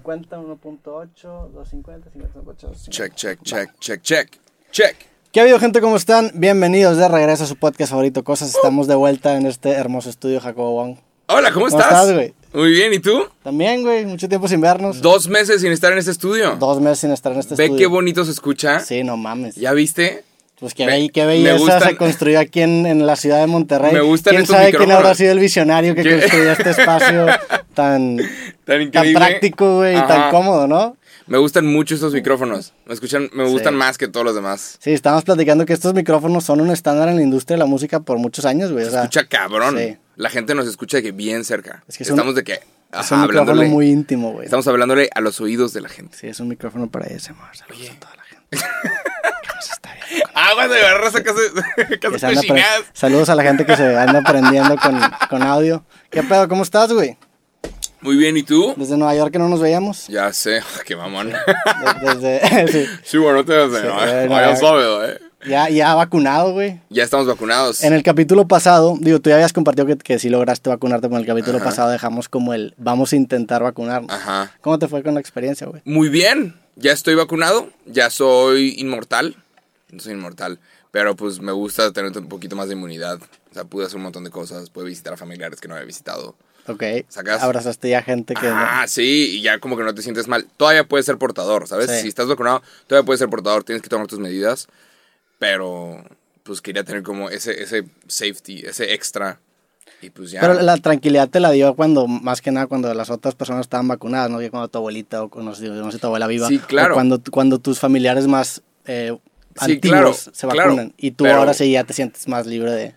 50, 1.8, 250, 50.8. Check, check, check, check, check, check. ¿Qué ha habido, gente? ¿Cómo están? Bienvenidos de regreso a su podcast favorito, Cosas. Estamos de vuelta en este hermoso estudio, Jacobo Wong. Hola, ¿cómo, ¿Cómo estás? estás, güey? Muy bien, ¿y tú? También, güey, mucho tiempo sin vernos. Dos meses sin estar en este estudio. Dos meses sin estar en este Ve estudio. qué bonito se escucha. Sí, no mames. ¿Ya viste? Pues be- qué me belleza gustan- se construyó aquí en, en la ciudad de Monterrey. Me gustan ¿Quién estos sabe quién habrá sido el visionario que ¿Qué? construyó este espacio tan, Tan tan práctico, güey, y tan cómodo, ¿no? Me gustan mucho estos micrófonos. Me escuchan, me gustan más que todos los demás. Sí, estábamos platicando que estos micrófonos son un estándar en la industria de la música por muchos años, güey. O sea, Escucha cabrón. sí. La gente nos escucha de que bien cerca. Es que es un- Estamos de que es ajá, un micrófono hablándole. muy íntimo, güey. Estamos hablándole a los oídos de la gente. Sí, es un micrófono para ASMR. Saludos a toda la gente. que nos está viendo. Ah, cuando agarras a casa, Que casa se anda apre- cocinadas. Saludos a la gente que se anda aprendiendo con, con audio. ¿Qué pedo? ¿Cómo estás, güey? Muy bien, ¿y tú? Desde Nueva York que no nos veíamos. Ya sé, qué mamón. De- Desde, sí. Sí, bueno, te hace, Sí, ¿no? eh, no, Ah, ya eh. sabes, ¿eh? Ya, ya vacunado, güey. Ya estamos vacunados. En el capítulo pasado, digo, tú ya habías compartido que, que sí lograste vacunarte, pero en el capítulo Ajá. pasado dejamos como el vamos a intentar vacunarnos. Ajá. ¿Cómo te fue con la experiencia, güey? Muy bien, ya estoy vacunado, ya soy inmortal. No soy inmortal, pero pues me gusta tener un poquito más de inmunidad. O sea, pude hacer un montón de cosas, pude visitar a familiares que no había visitado. Ok. ¿Sacas? Abrazaste ya gente que... Ah, sí, y ya como que no te sientes mal. Todavía puedes ser portador, ¿sabes? Sí. Si estás vacunado, todavía puedes ser portador, tienes que tomar tus medidas. Pero pues quería tener como ese, ese safety, ese extra. Y pues ya. Pero la tranquilidad te la dio cuando, más que nada, cuando las otras personas estaban vacunadas, ¿no? Cuando tu abuelita o no sé, tu abuela viva. Sí, claro. O cuando, cuando tus familiares más eh, Sí, antiguos claro, se claro. vacunan. Y tú Pero- ahora sí ya te sientes más libre de...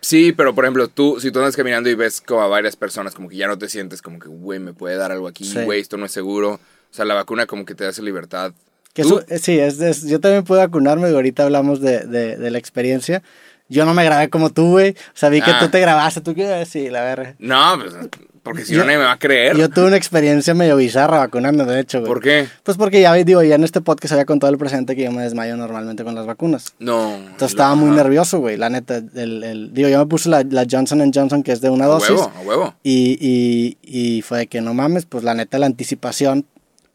Sí, pero por ejemplo, tú, si tú andas caminando y ves como a varias personas, como que ya no te sientes como que, güey, me puede dar algo aquí, Sí. güey, esto no es seguro. O sea, la vacuna como que te da esa libertad. Que eh, sí, es, es- yo también pude vacunarme y ahorita hablamos de, de, de la experiencia. Yo no me grabé como tú, güey. O sea, vi que Ah. tú te grabaste. ¿Tú qué? Sí, la verga. No, pues, porque si Yo- no nadie me va a creer. Yo tuve una experiencia medio bizarra vacunando, de hecho, güey. ¿Por qué? Pues porque ya digo, ya en este podcast había contado el presente que yo me desmayo normalmente con las vacunas. No. Entonces estaba muy nervioso, güey, la neta. El, el- digo, yo me puse la, la Johnson Johnson, que es de una A dosis. huevo, a huevo. Y, y, y fue de que no mames, pues la neta, la anticipación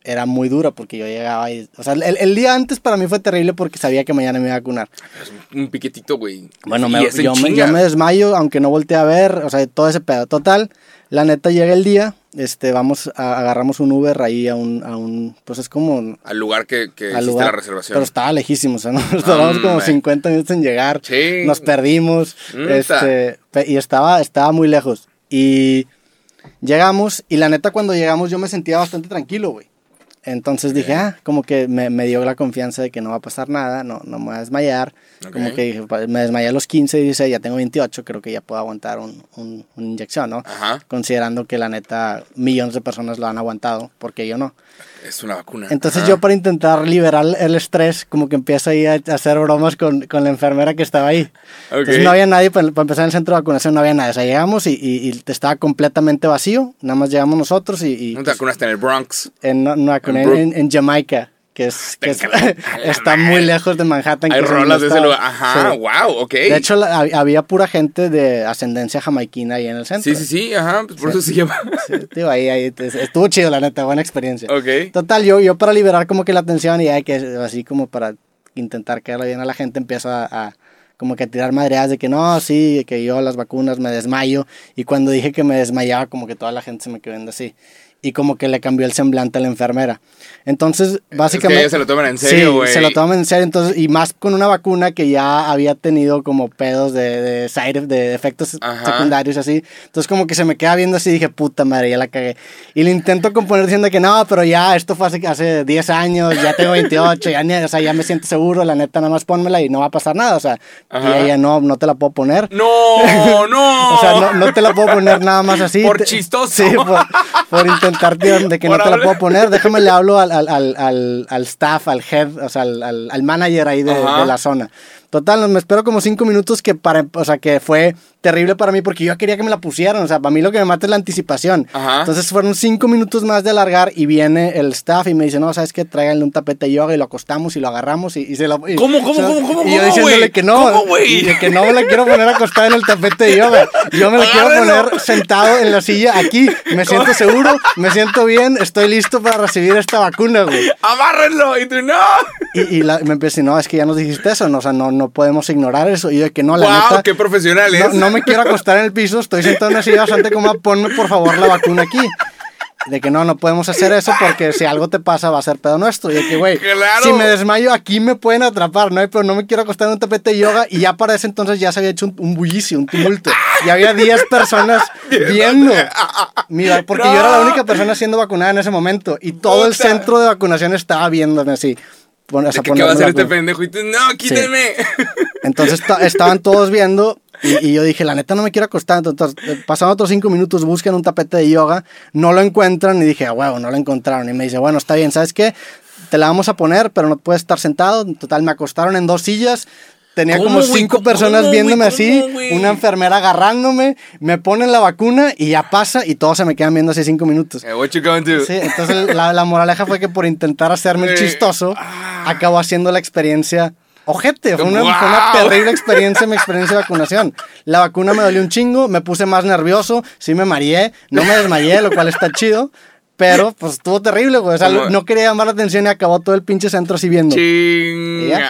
era muy dura porque yo llegaba y... O sea, el, el día antes para mí fue terrible porque sabía que mañana me iba a vacunar. Es un, un piquetito, güey. Bueno, me- yo, me, yo me desmayo, aunque no volteé a ver, o sea, todo ese pedo. Total, la neta llega el día, este, vamos, a- agarramos un Uber ahí a un, a un pues es como... Al lugar que, que al hiciste lugar, la reservación. Pero estaba lejísimo, o sea, nos tardamos como Hombre. 50 minutos en llegar. Sí. Nos perdimos. Mm, este, y estaba, estaba muy lejos. Y llegamos, y la neta, cuando llegamos, yo me sentía bastante tranquilo, güey. Entonces dije, Ok. ah, como que me, me dio la confianza de que no va a pasar nada, no, no me voy a desmayar. Ok. Como que dije, me desmayé a los 15 y dice, ya tengo 28, creo que ya puedo aguantar un, un- una inyección, ¿no? Ajá. Considerando que la neta, millones de personas lo han aguantado, porque yo no. Es una vacuna. Entonces Ajá. yo para intentar liberar el estrés, como que empiezo ahí a hacer bromas con, con la enfermera que estaba ahí. Entonces Ok. no había nadie, para, para empezar en el centro de vacunación no había nadie. O sea, llegamos y, y, y estaba completamente vacío, nada más llegamos nosotros y... y, ¿No te pues, vacunaste en el Bronx? en, no, no vacuné En Brook- en, en Jamaica, que, es, que es- Venga, a la está muy lejos de Manhattan. Hay que rolas de ese lugar. Ajá, Sí. wow, ok. De hecho, la- había pura gente de ascendencia jamaiquina ahí en el centro. Sí, sí, sí, ajá, pues por eso se llama. Sí, digo, ahí, ahí, es- estuvo chido, la neta, buena experiencia. ok. Total, yo, yo para liberar como que la atención y ya que así como para intentar quedarle bien a la gente empiezo a, a como que a tirar madreadas de que no, sí, que yo las vacunas me desmayo y cuando dije que me desmayaba como que toda la gente se me quedó viendo así y como que le cambió el semblante a la enfermera. Entonces, básicamente... ellos se lo toman en serio, Sí, güey. se lo toman en serio, entonces, y más con una vacuna que ya había tenido como pedos de, de, side- de efectos Ajá. secundarios así. Entonces como que se me queda viendo así y dije, puta madre, ya la cagué. Y le intento componer diciendo que no, pero ya esto fue hace, hace 10 años, ya tengo 28, ya, ni- o sea, ya me siento seguro, la neta, nada más pónmela y no va a pasar nada, o sea, Ajá. y ella no, no te la puedo poner. No, no. O sea, no, no te la puedo poner nada más así. Por chistoso. Sí, por, por intentar tío, de que no te la puedo poner. Déjame le hablo al, al, al, al, staff, al head, o sea, al, manager ahí de, de la zona. Total, me espero como cinco minutos que para, o sea, que fue terrible para mí porque yo quería que me la pusieran. O sea, para mí lo que me mata es la anticipación. Ajá. Entonces fueron cinco minutos más de alargar y viene el staff y me dice, no, ¿sabes qué? Tráiganle un tapete de yoga y lo acostamos y lo agarramos y, y se lo... y- ¿Cómo, cómo, cómo, cómo, Y yo diciéndole güey? que no. Y que no me la quiero poner acostada en el tapete de yoga. Yo me la quiero poner sentado en la silla aquí. Me siento seguro, me siento bien, estoy listo para recibir esta vacuna, güey. ¡Amárrenlo! Y tú, ¡no! Y, y la- me empecé, no, es que ya nos dijiste eso, no, o sea, no, no podemos ignorar eso. Y de que no, la ¡Wow! neta, ¡Qué profesional no, es! no me quiero acostar en el piso, estoy sentado en una silla bastante cómoda, ponme por favor la vacuna aquí. De que no, no podemos hacer eso porque si algo te pasa va a ser pedo nuestro. Y de que, güey, Claro. si me desmayo aquí me pueden atrapar, ¿no? Pero no me quiero acostar en un tapete de yoga. Y ya para ese entonces ya se había hecho un, un bullicio, un tumulto. Y había 10 personas viendo. Mira, porque yo era la única persona siendo vacunada en ese momento. Y todo el centro de vacunación estaba viéndome así. Pon- o sea, ¿De qué, qué va a hacer este pendejo? Y tú, ¡no, quítenme! Entonces ta- estaban todos viendo y, y yo dije, la neta no me quiero acostar. Entonces pasaron otros cinco minutos, buscan un tapete de yoga, no lo encuentran y dije, a huevo, no lo encontraron. Y me dice, bueno, está bien, ¿sabes qué? Te la vamos a poner, pero no puedes estar sentado. En total, me acostaron en dos sillas. Tenía ¿Cómo, como cinco ¿Cómo, personas güey? viéndome ¿Cómo, así, una enfermera agarrándome, me ponen la vacuna y ya pasa y todos se me quedan viendo así cinco minutos. Eh, what you going to do? Sí, entonces la, la moraleja fue que por intentar hacerme el Eh, chistoso, ah. acabó haciendo la experiencia ojete. Fue una, fue una terrible experiencia mi experiencia de vacunación. La vacuna me dolió un chingo, me puse más nervioso, sí me mareé, no me desmayé, lo cual está chido. Pero pues estuvo terrible, güey. O sea, ¿Cómo? no quería llamar la atención y acabó todo el pinche centro así viendo.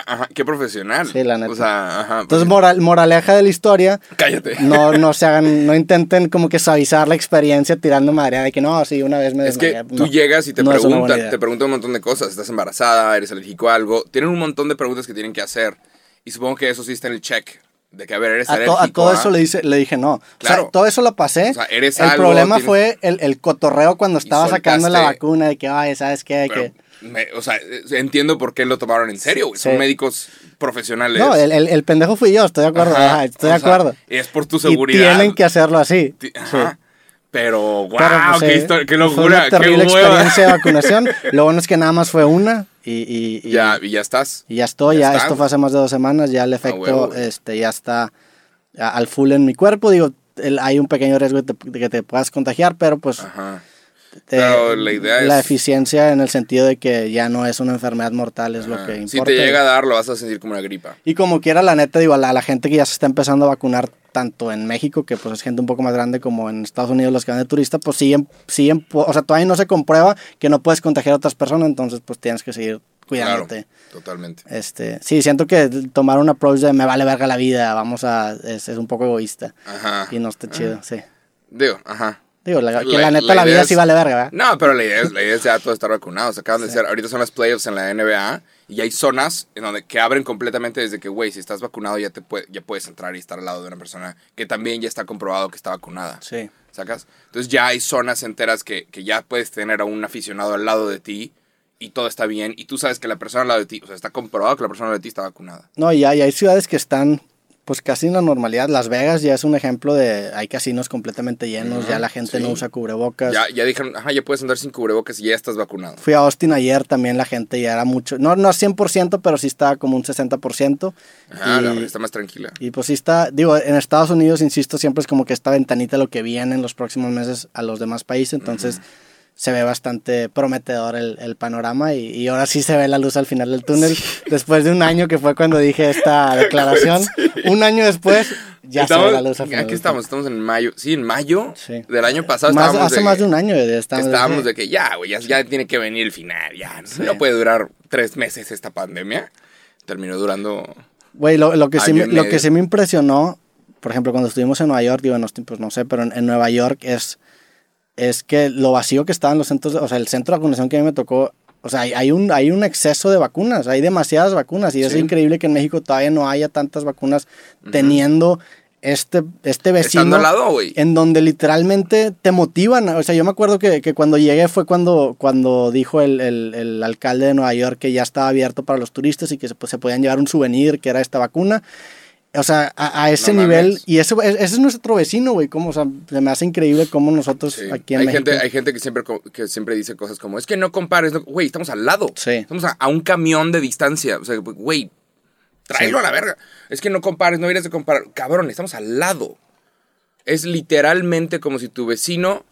Ajá, qué profesional. Sí, la neta. O sea, ajá. Entonces, pues, moral, moraleja de la historia, cállate. no, no se hagan, no intenten como que suavizar la experiencia tirando madre de que no, sí, una vez me Es que tú No. llegas y te No preguntan, te preguntan un montón de cosas. Estás embarazada, eres alérgico a algo. Tienen un montón de preguntas que tienen que hacer. Y supongo que eso sí está en el check. De que, a ver, eres A, to- a todo a- eso le, dice, le dije no. O Claro. sea, todo eso lo pasé. O sea, eres el algo, problema tienes- fue el, el cotorreo cuando estaba sacando la vacuna de que, ay, ¿sabes qué? Pero, que... me- o sea, entiendo por qué lo tomaron en serio, güey. Son médicos profesionales. No, el, el- el pendejo fui yo, estoy de acuerdo. Ajá, ajá, estoy o de sea, acuerdo. es por tu Y seguridad. tienen que hacerlo así. Sí. Pero, wow, Pero, pues, qué, eh, qué fue locura, una terrible experiencia de vacunación. Lo bueno es que nada más fue una y, y- y- Ya, y ya estás. y ya estoy. Ya esto fue hace más de dos semanas. Ya el efecto huevo, güey. este, ya está al full en mi cuerpo. Digo, el- hay un pequeño riesgo de que te puedas contagiar, pero pues Ajá. Pero la idea la es- eficiencia en el sentido de que ya no es una enfermedad mortal es lo que importa. Si te llega a dar, lo vas a sentir como una gripa. Y como quiera, la neta, digo, a la, a la gente que ya se está empezando a vacunar, tanto en México, que pues es gente un poco más grande, como en Estados Unidos, los que van de turista, pues siguen, siguen, o sea, todavía no se comprueba que no puedes contagiar a otras personas, entonces pues tienes que seguir cuidándote. Claro, totalmente. Este, sí, siento que tomar un approach de me vale verga la vida, vamos a, es, es un poco egoísta. Ajá. Y no está chido, sí. Digo, ajá. Digo, la, que La- la neta la vida es- sí vale verga, ¿verdad? No, pero la idea es, la idea es ya todo estar vacunados. Acaban de ser, ahorita son las playoffs en la NBA y hay zonas en donde que abren completamente desde que, güey, si estás vacunado ya te puede, ya puedes entrar y estar al lado de una persona que también ya está comprobado que está vacunada. Sí. ¿Sacas? Entonces ya hay zonas enteras que, que ya puedes tener a un aficionado al lado de ti y todo está bien y tú sabes que la persona al lado de ti, o sea, está comprobado que la persona al lado de ti está vacunada. No, y hay, hay ciudades que están pues casi en la normalidad. Las Vegas ya es un ejemplo de, hay casinos completamente llenos, ya la gente sí. no usa cubrebocas. Ya, ya dijeron, ajá, ya puedes andar sin cubrebocas y ya estás vacunado. Fui a Austin ayer, también la gente ya era mucho, no, no 100%, pero sí estaba como un 60%. Ajá, y, la está más tranquila. y pues sí está, digo, en Estados Unidos, insisto, siempre es como que esta ventanita lo que viene en los próximos meses a los demás países, entonces se ve bastante prometedor el, el panorama y, y ahora sí se ve la luz al final del túnel, después de un año que fue cuando dije esta declaración, un año después ya estamos, se ve la luz al final. Aquí estamos, estamos en mayo. Sí, en mayo Sí. del año pasado Más- estábamos hace de, más de un año ya estábamos, estábamos de que ya, güey, ya, ya tiene que venir el final, ya. No, Sí. no puede durar tres meses esta pandemia. Terminó durando... Güey, lo, lo que sí me, lo que sí me impresionó, por ejemplo, cuando estuvimos en Nueva York, digo, en los tiempos no sé, pero en, en Nueva York es, es que lo vacío que estaban los centros, o sea, el centro de vacunación que a mí me tocó, o sea, hay, un, hay un exceso de vacunas, hay demasiadas vacunas y es increíble que en México todavía no haya tantas vacunas teniendo este, este vecino. Al lado. En donde literalmente te motivan. O sea, yo me acuerdo que, que cuando llegué fue cuando, cuando dijo el, el- el alcalde de Nueva York que ya estaba abierto para los turistas y que se, pues, se podían llevar un souvenir que era esta vacuna. O sea, a, a ese No nivel. mames. Y eso, ese es nuestro vecino, güey. Como, o sea, se me hace increíble cómo nosotros Sí. aquí en hay, México. gente, hay gente que siempre, que siempre dice cosas como, es que no compares, no- güey, estamos al lado. Sí. Estamos a, a un camión de distancia. O sea, güey, Tráelo a la verga. Es que no compares, no deberías de comparar. Cabrón, estamos al lado. Es literalmente como si tu vecino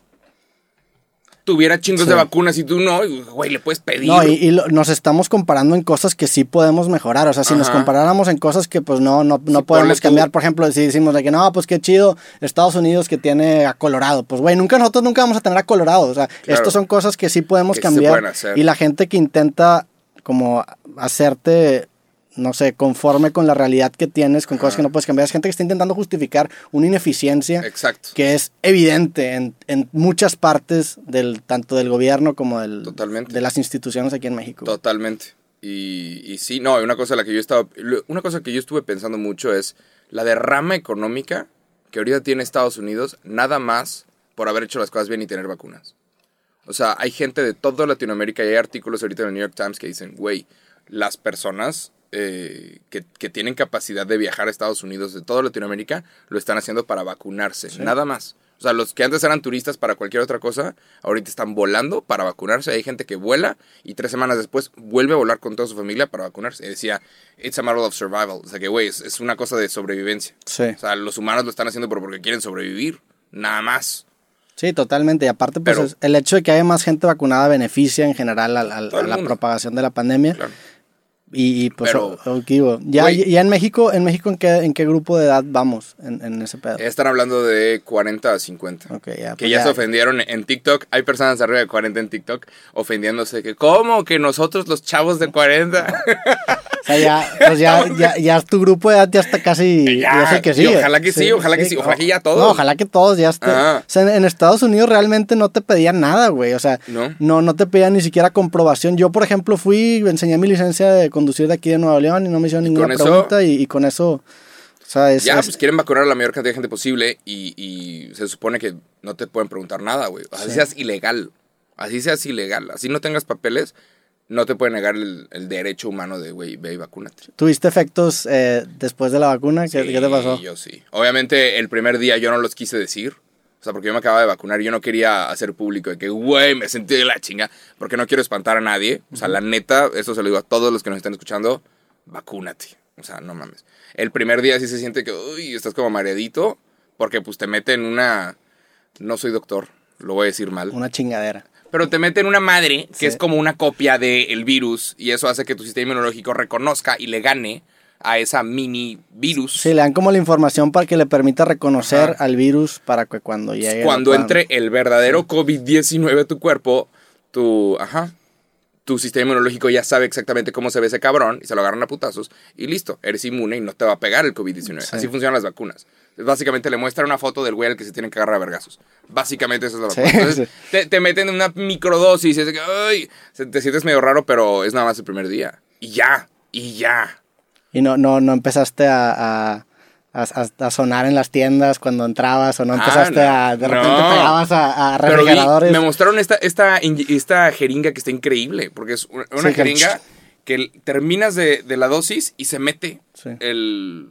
tuviera chingos Sí. de vacunas y tú no, güey, le puedes pedir. No, y, y lo- nos estamos comparando en cosas que sí podemos mejorar. O sea, si nos comparáramos en cosas que pues no, no, no Sí, podemos tú- cambiar, por ejemplo, si decimos de que no, pues qué chido Estados Unidos que tiene a Colorado. Pues güey, nunca nosotros nunca vamos a tener a Colorado. O sea, Claro. estas son cosas que sí podemos Que cambiar. y la gente que intenta como hacerte no sé, conforme con la realidad que tienes, con cosas que no puedes cambiar. Es gente que está intentando justificar una ineficiencia Exacto. que es evidente en, en muchas partes del tanto del gobierno como del, Totalmente. de las instituciones aquí en México. Totalmente. Y, y sí, no, una cosa la que yo estaba, una cosa que yo estuve pensando mucho es la derrama económica que ahorita tiene Estados Unidos, nada más por haber hecho las cosas bien y tener vacunas. O sea, hay gente de toda Latinoamérica y hay artículos ahorita en el New York Times que dicen, güey, las personas eh, que, que tienen capacidad de viajar a Estados Unidos de toda Latinoamérica lo están haciendo para vacunarse, nada más. O sea, los que antes eran turistas para cualquier otra cosa, ahorita están volando para vacunarse. Hay gente que vuela y tres semanas después vuelve a volar con toda su familia para vacunarse. Y decía, it's a matter of survival. O sea, que, güey, es, es una cosa de sobrevivencia. Sí. O sea, los humanos lo están haciendo por- porque quieren sobrevivir, nada más. Sí, totalmente. Y aparte, pues Pero- el hecho de que haya más gente vacunada beneficia en general a el la propagación de la pandemia. Claro. Y, y, pues, Pero- ya, ya en México, en México ¿en qué, en qué grupo de edad vamos en, en ese pedo? Están hablando de 40 a 50. Ok, ya, Que pues ya, se ofendieron en TikTok. Hay personas arriba de 40 en TikTok ofendiéndose. que ¿Cómo? Que nosotros los chavos de 40. O sea, ya, pues ya, ya, ya tu grupo de edad ya está casi. Ya, que sigue. ojalá que sí, ojalá que sí, ojalá que ya todos. No, ojalá que todos ya estén. O sea, en, en Estados Unidos realmente no te pedían nada, güey. O sea, No. no, no te pedían ni siquiera comprobación. Yo, por ejemplo, fui, enseñé mi licencia de conducir de aquí de Nueva León y no me hicieron ninguna eso- pregunta y, y con eso. O sea, es. ya, es- pues quieren vacunar a la mayor cantidad de gente posible y, y se supone que no te pueden preguntar nada, güey. Así Sí. seas ilegal. Así seas ilegal. Así no tengas papeles, no te pueden negar el, el derecho humano de, güey, ve y vacúnate. ¿Tuviste efectos eh, después de la vacuna? ¿Qué, Sí, qué te pasó? Yo sí. Obviamente, el primer día yo no los quise decir. O sea, porque yo me acababa de vacunar y yo no quería hacer público de que, güey, me sentí de la chinga. Porque no quiero espantar a nadie. O sea, la neta, eso se lo digo a todos los que nos están escuchando, vacúnate. O sea, no mames. El primer día sí se siente que, uy, estás como mareadito. Porque pues te meten una... No soy doctor, lo voy a decir mal. Una chingadera. Pero te meten una madre que Sí. es como una copia del virus y eso hace que tu sistema inmunológico reconozca y le gane a esa mini virus. Sí, le dan como la información para que le permita reconocer Ajá. al virus para que cuando llegue. Cuando entre el verdadero COVID-19 a tu cuerpo, tu, ajá, tu sistema inmunológico ya sabe exactamente cómo se ve ese cabrón y se lo agarran a putazos y listo, eres inmune y no te va a pegar el COVID-19. Sí. Así funcionan las vacunas. Básicamente le muestran una foto del güey al que se tienen que agarrar a vergazos. Básicamente eso es la Sí, vacuna. Entonces, sí. te, te meten una microdosis y es que, ay, te sientes medio raro, pero es nada más el primer día. Y ya, y ya. Y no, no, no empezaste a, a, a- a sonar en las tiendas cuando entrabas o no Ah, empezaste no. a. De repente No. pegabas a, a Pero vi- refrigeradores. me mostraron esta, esta, esta jeringa que está increíble, porque es una, una Sí, que- jeringa que terminas de, de la dosis y se mete Sí. el...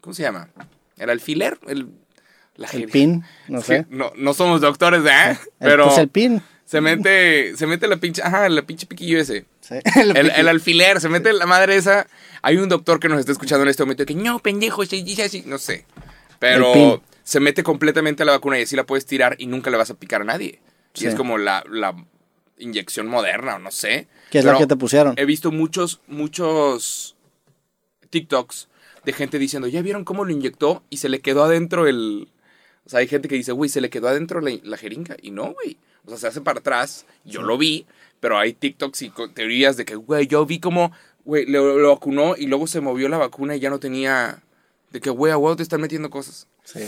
¿Cómo se llama? ¿El alfiler? El, la el pin, no sé. no, no somos doctores, ¿eh? El- Pero pues el pin. Se mete, se mete la pinche... Ajá, la pinche piquillo ese. Sí. El, el alfiler, se mete la madre esa. Hay un doctor que nos está escuchando en este momento que no, pendejo, se dice así. No sé. Pero se mete completamente a la vacuna y así la puedes tirar y nunca le vas a picar a nadie. Sí. Y es como la, la inyección moderna o no sé. ¿Qué es Pero la que te pusieron? He visto muchos, muchos TikToks de gente diciendo, ¿ya vieron cómo lo inyectó? Y se le quedó adentro el... O sea, hay gente que dice, güey, se le quedó adentro la, la jeringa. Y no, güey. O sea, se hace para atrás. Yo lo vi, pero hay TikToks y teorías de que, güey, yo vi como, güey, lo, lo vacunó y luego se movió la vacuna y ya no tenía... De que, güey, a huevo te están metiendo cosas. Sí.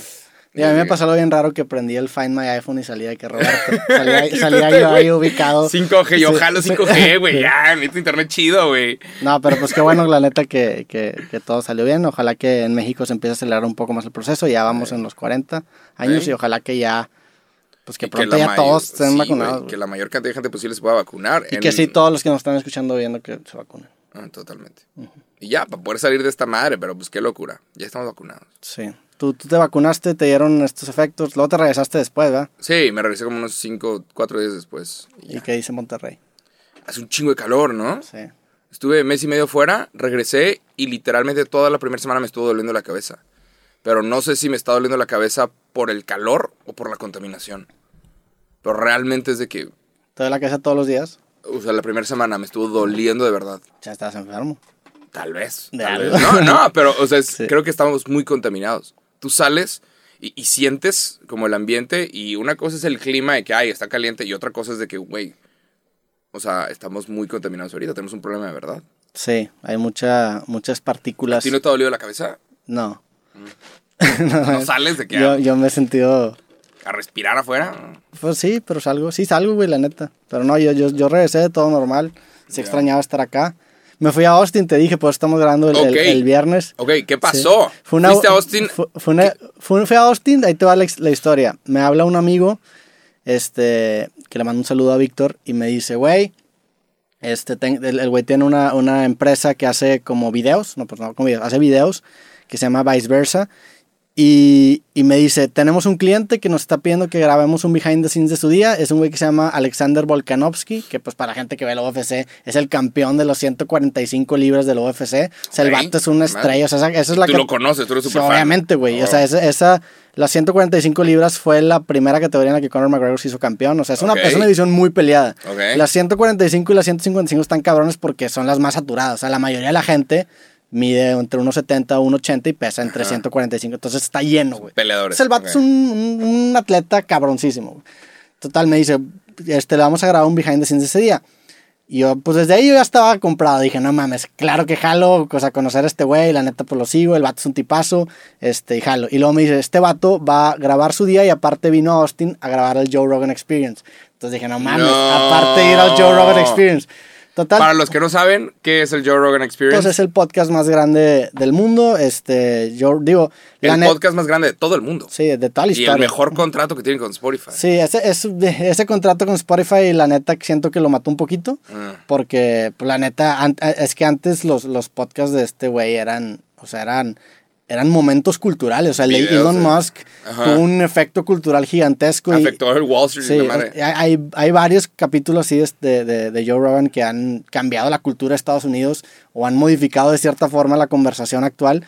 Y a mí me pasó algo bien raro que prendí el Find My iPhone y salía de que Roberto. Salía, salía yo ahí ubicado. 5G, yo Sí, jalo sí. 5G, güey. Ya, necesito internet chido, güey. No, pero pues qué bueno, la neta, que, que, que todo salió bien. Ojalá que en México se empiece a acelerar un poco más el proceso. Ya vamos en los 40 años Sí. y ojalá que ya, pues que pronto ya mayor- todos estén sí, vacunados. que la mayor cantidad de gente posible se pueda vacunar. Y en- que sí, todos los que nos están escuchando viendo que se vacunen. Ah, totalmente. Y ya, para poder salir de esta madre, pero pues qué locura. Ya estamos vacunados. Sí. Tú, tú te vacunaste, te dieron estos efectos, luego te regresaste después, ¿verdad? Sí, me regresé como unos 5, 4 días después. Y ¿Y qué dice Monterrey? Hace un chingo de calor, ¿no? Sí. Estuve mes y medio fuera, regresé y literalmente toda la primera semana me estuvo doliendo la cabeza. Pero no sé si me está doliendo la cabeza por el calor o por la contaminación. Pero realmente es de que, ¿Te la cabeza todos los días? o sea, la primera semana me estuvo doliendo de verdad. Ya estás enfermo. Tal vez. De tal algo. vez. No, no, pero, o sea, es- Sí. creo que estamos muy contaminados. Tú sales y, y sientes como el ambiente y una cosa es el clima de que, ay, está caliente y otra cosa es de que, güey, o sea, estamos muy contaminados ahorita, tenemos un problema de verdad. Sí, hay mucha, muchas partículas. ¿A ti no te ha dolido la cabeza? No. ¿No sales de que Yo, yo me he sentido... a respirar afuera? Pues sí, pero salgo. Sí, salgo, güey, la neta. Pero no, yo, yo, yo regresé de todo normal. Se Ya. extrañaba estar acá. Me fui a Austin, te dije, pues estamos grabando el, el- Ok. el viernes. Ok, ¿qué pasó? Sí. Fue una- ¿Fuiste a Austin? Fue, fue una- fue- fui a Austin, ahí te va la, la historia. Me habla un amigo, este, que le mando un saludo a Víctor y me dice, güey, este, ten- el el güey tiene una, una empresa que hace como videos, no, pues no como videos, hace videos que se llama Vice Versa. Y, y me dice, tenemos un cliente que nos está pidiendo que grabemos un behind the scenes de su día. Es un güey que se llama Alexander Volkanovski, que pues para la gente que ve el UFC es el campeón de los 145 libras del UFC. O sea, el vato es una estrella. O sea, esa, esa es la Tú que- lo conoces, tú eres Sí, súper fan. obviamente, güey. O Oh. sea, esa, esa, las 145 libras fue la primera categoría en la que Conor McGregor se hizo campeón. O sea, es una, Ok. es una división muy peleada. Las 145 y las 155 están cabrones porque son las más saturadas. O sea, la mayoría de la gente mide entre 1,70 y 1,80 y pesa entre Ajá. 145. Entonces está lleno, güey. Peleadores. Entonces el vato ok. es un, un- un atleta cabroncísimo. güey. Total, me dice, este, le vamos a grabar un behind the scenes ese día. Y yo, pues desde ahí yo ya estaba comprado. Dije, no mames, claro que jalo, o sea, conocer a este güey, la neta, pues lo sigo, el vato es un tipazo, este, y jalo. Y luego me dice, este vato va a grabar su día y aparte vino a Austin a grabar el Joe Rogan Experience. Entonces dije, no mames, No. aparte ir al Joe Rogan Experience. Total, Para los que no saben, ¿qué es el Joe Rogan Experience? pues es el podcast más grande del mundo. Este, yo digo, el net- podcast más grande de todo el mundo. Sí, de toda la y historia. el mejor contrato que tienen con Spotify. Sí, ese, es- ese contrato con Spotify, la neta, siento que lo mató un poquito. Mm. Porque, pues, la neta, es que antes los, los podcasts de este güey eran, o sea, eran, eran momentos culturales. O sea, el de Elon eh. Musk Ajá. tuvo un efecto cultural gigantesco. y- Afectó el Wall Street. Sí, la madre. hay, hay, varios capítulos así de, de, de Joe Rogan que han cambiado la cultura de Estados Unidos o han modificado de cierta forma la conversación actual.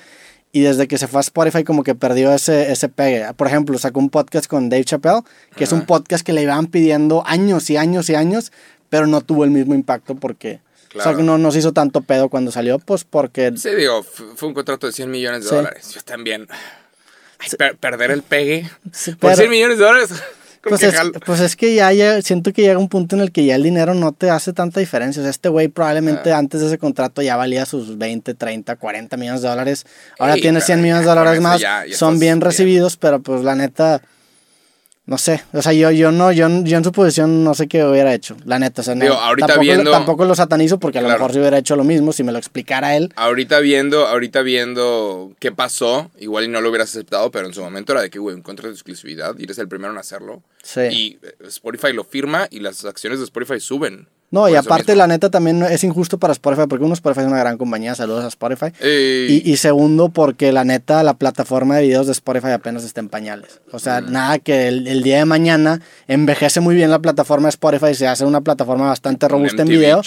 Y desde que se fue a Spotify como que perdió ese, ese pegue. Por ejemplo, sacó un podcast con Dave Chappelle, que es un Ajá. podcast que le iban pidiendo años y años y años, pero no tuvo el mismo impacto porque... O sea, que no nos hizo tanto pedo cuando salió, pues porque... Sí, digo, fue un contrato de 100 millones de Sí. dólares. Yo también. Ay, per- perder el pegue Sí, por pero- 100 millones de dólares. Pues es, pues es que ya, ya siento que llega un punto en el que ya el dinero no te hace tanta diferencia. O sea, este güey probablemente Ah. antes de ese contrato ya valía sus 20, 30, 40 millones de dólares. Ahora Ey, tiene pero 100 millones de dólares más. ya- ya Son bien. recibidos, pero pues la neta, no sé. O sea, yo, yo no, yo, yo en su posición no sé qué hubiera hecho. La neta, o sea, no, ahorita tampoco, viendo- tampoco lo satanizo porque a lo mejor si hubiera hecho lo mismo, si me lo explicara él. Ahorita viendo, ahorita viendo qué pasó, igual y no lo hubieras aceptado, pero en su momento era de que, güey, un contrato de exclusividad y eres el primero en hacerlo. Sí. Y eh, Spotify lo firma y las acciones de Spotify suben. No, y aparte mismo. la neta también es injusto para Spotify porque uno Spotify es una gran compañía, saludos a Spotify. Eh, Y, y segundo, porque la neta, la plataforma de videos de Spotify apenas está en pañales. O sea, Mm. nada que el, el día de mañana envejece muy bien la plataforma de Spotify, se hace una plataforma bastante robusta en video.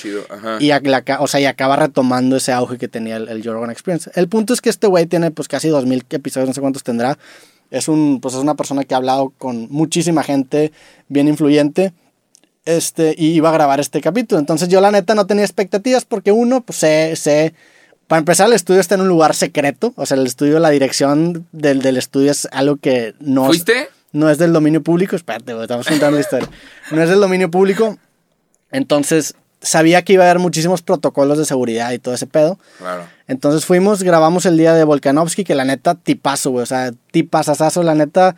Y, la ca- o sea, y acaba retomando ese auge que tenía el, el Joe Rogan Experience. El punto es que este güey tiene pues casi 2000 episodios, no sé cuántos tendrá. Es, un, pues, es una persona que ha hablado con muchísima gente bien influyente este, y iba a grabar este capítulo. Entonces yo la neta no tenía expectativas porque uno, pues sé, sé, para empezar el estudio está en un lugar secreto, o sea, el estudio, la dirección del, del estudio es algo que no, ¿Fuiste? no es del dominio público, espérate, estamos contando la historia, no es del dominio público, entonces sabía que iba a haber muchísimos protocolos de seguridad y todo ese pedo. Claro. Entonces fuimos, grabamos el día de Volkanovski, que la neta, tipazo, güey. O sea, tipazazazo, la neta.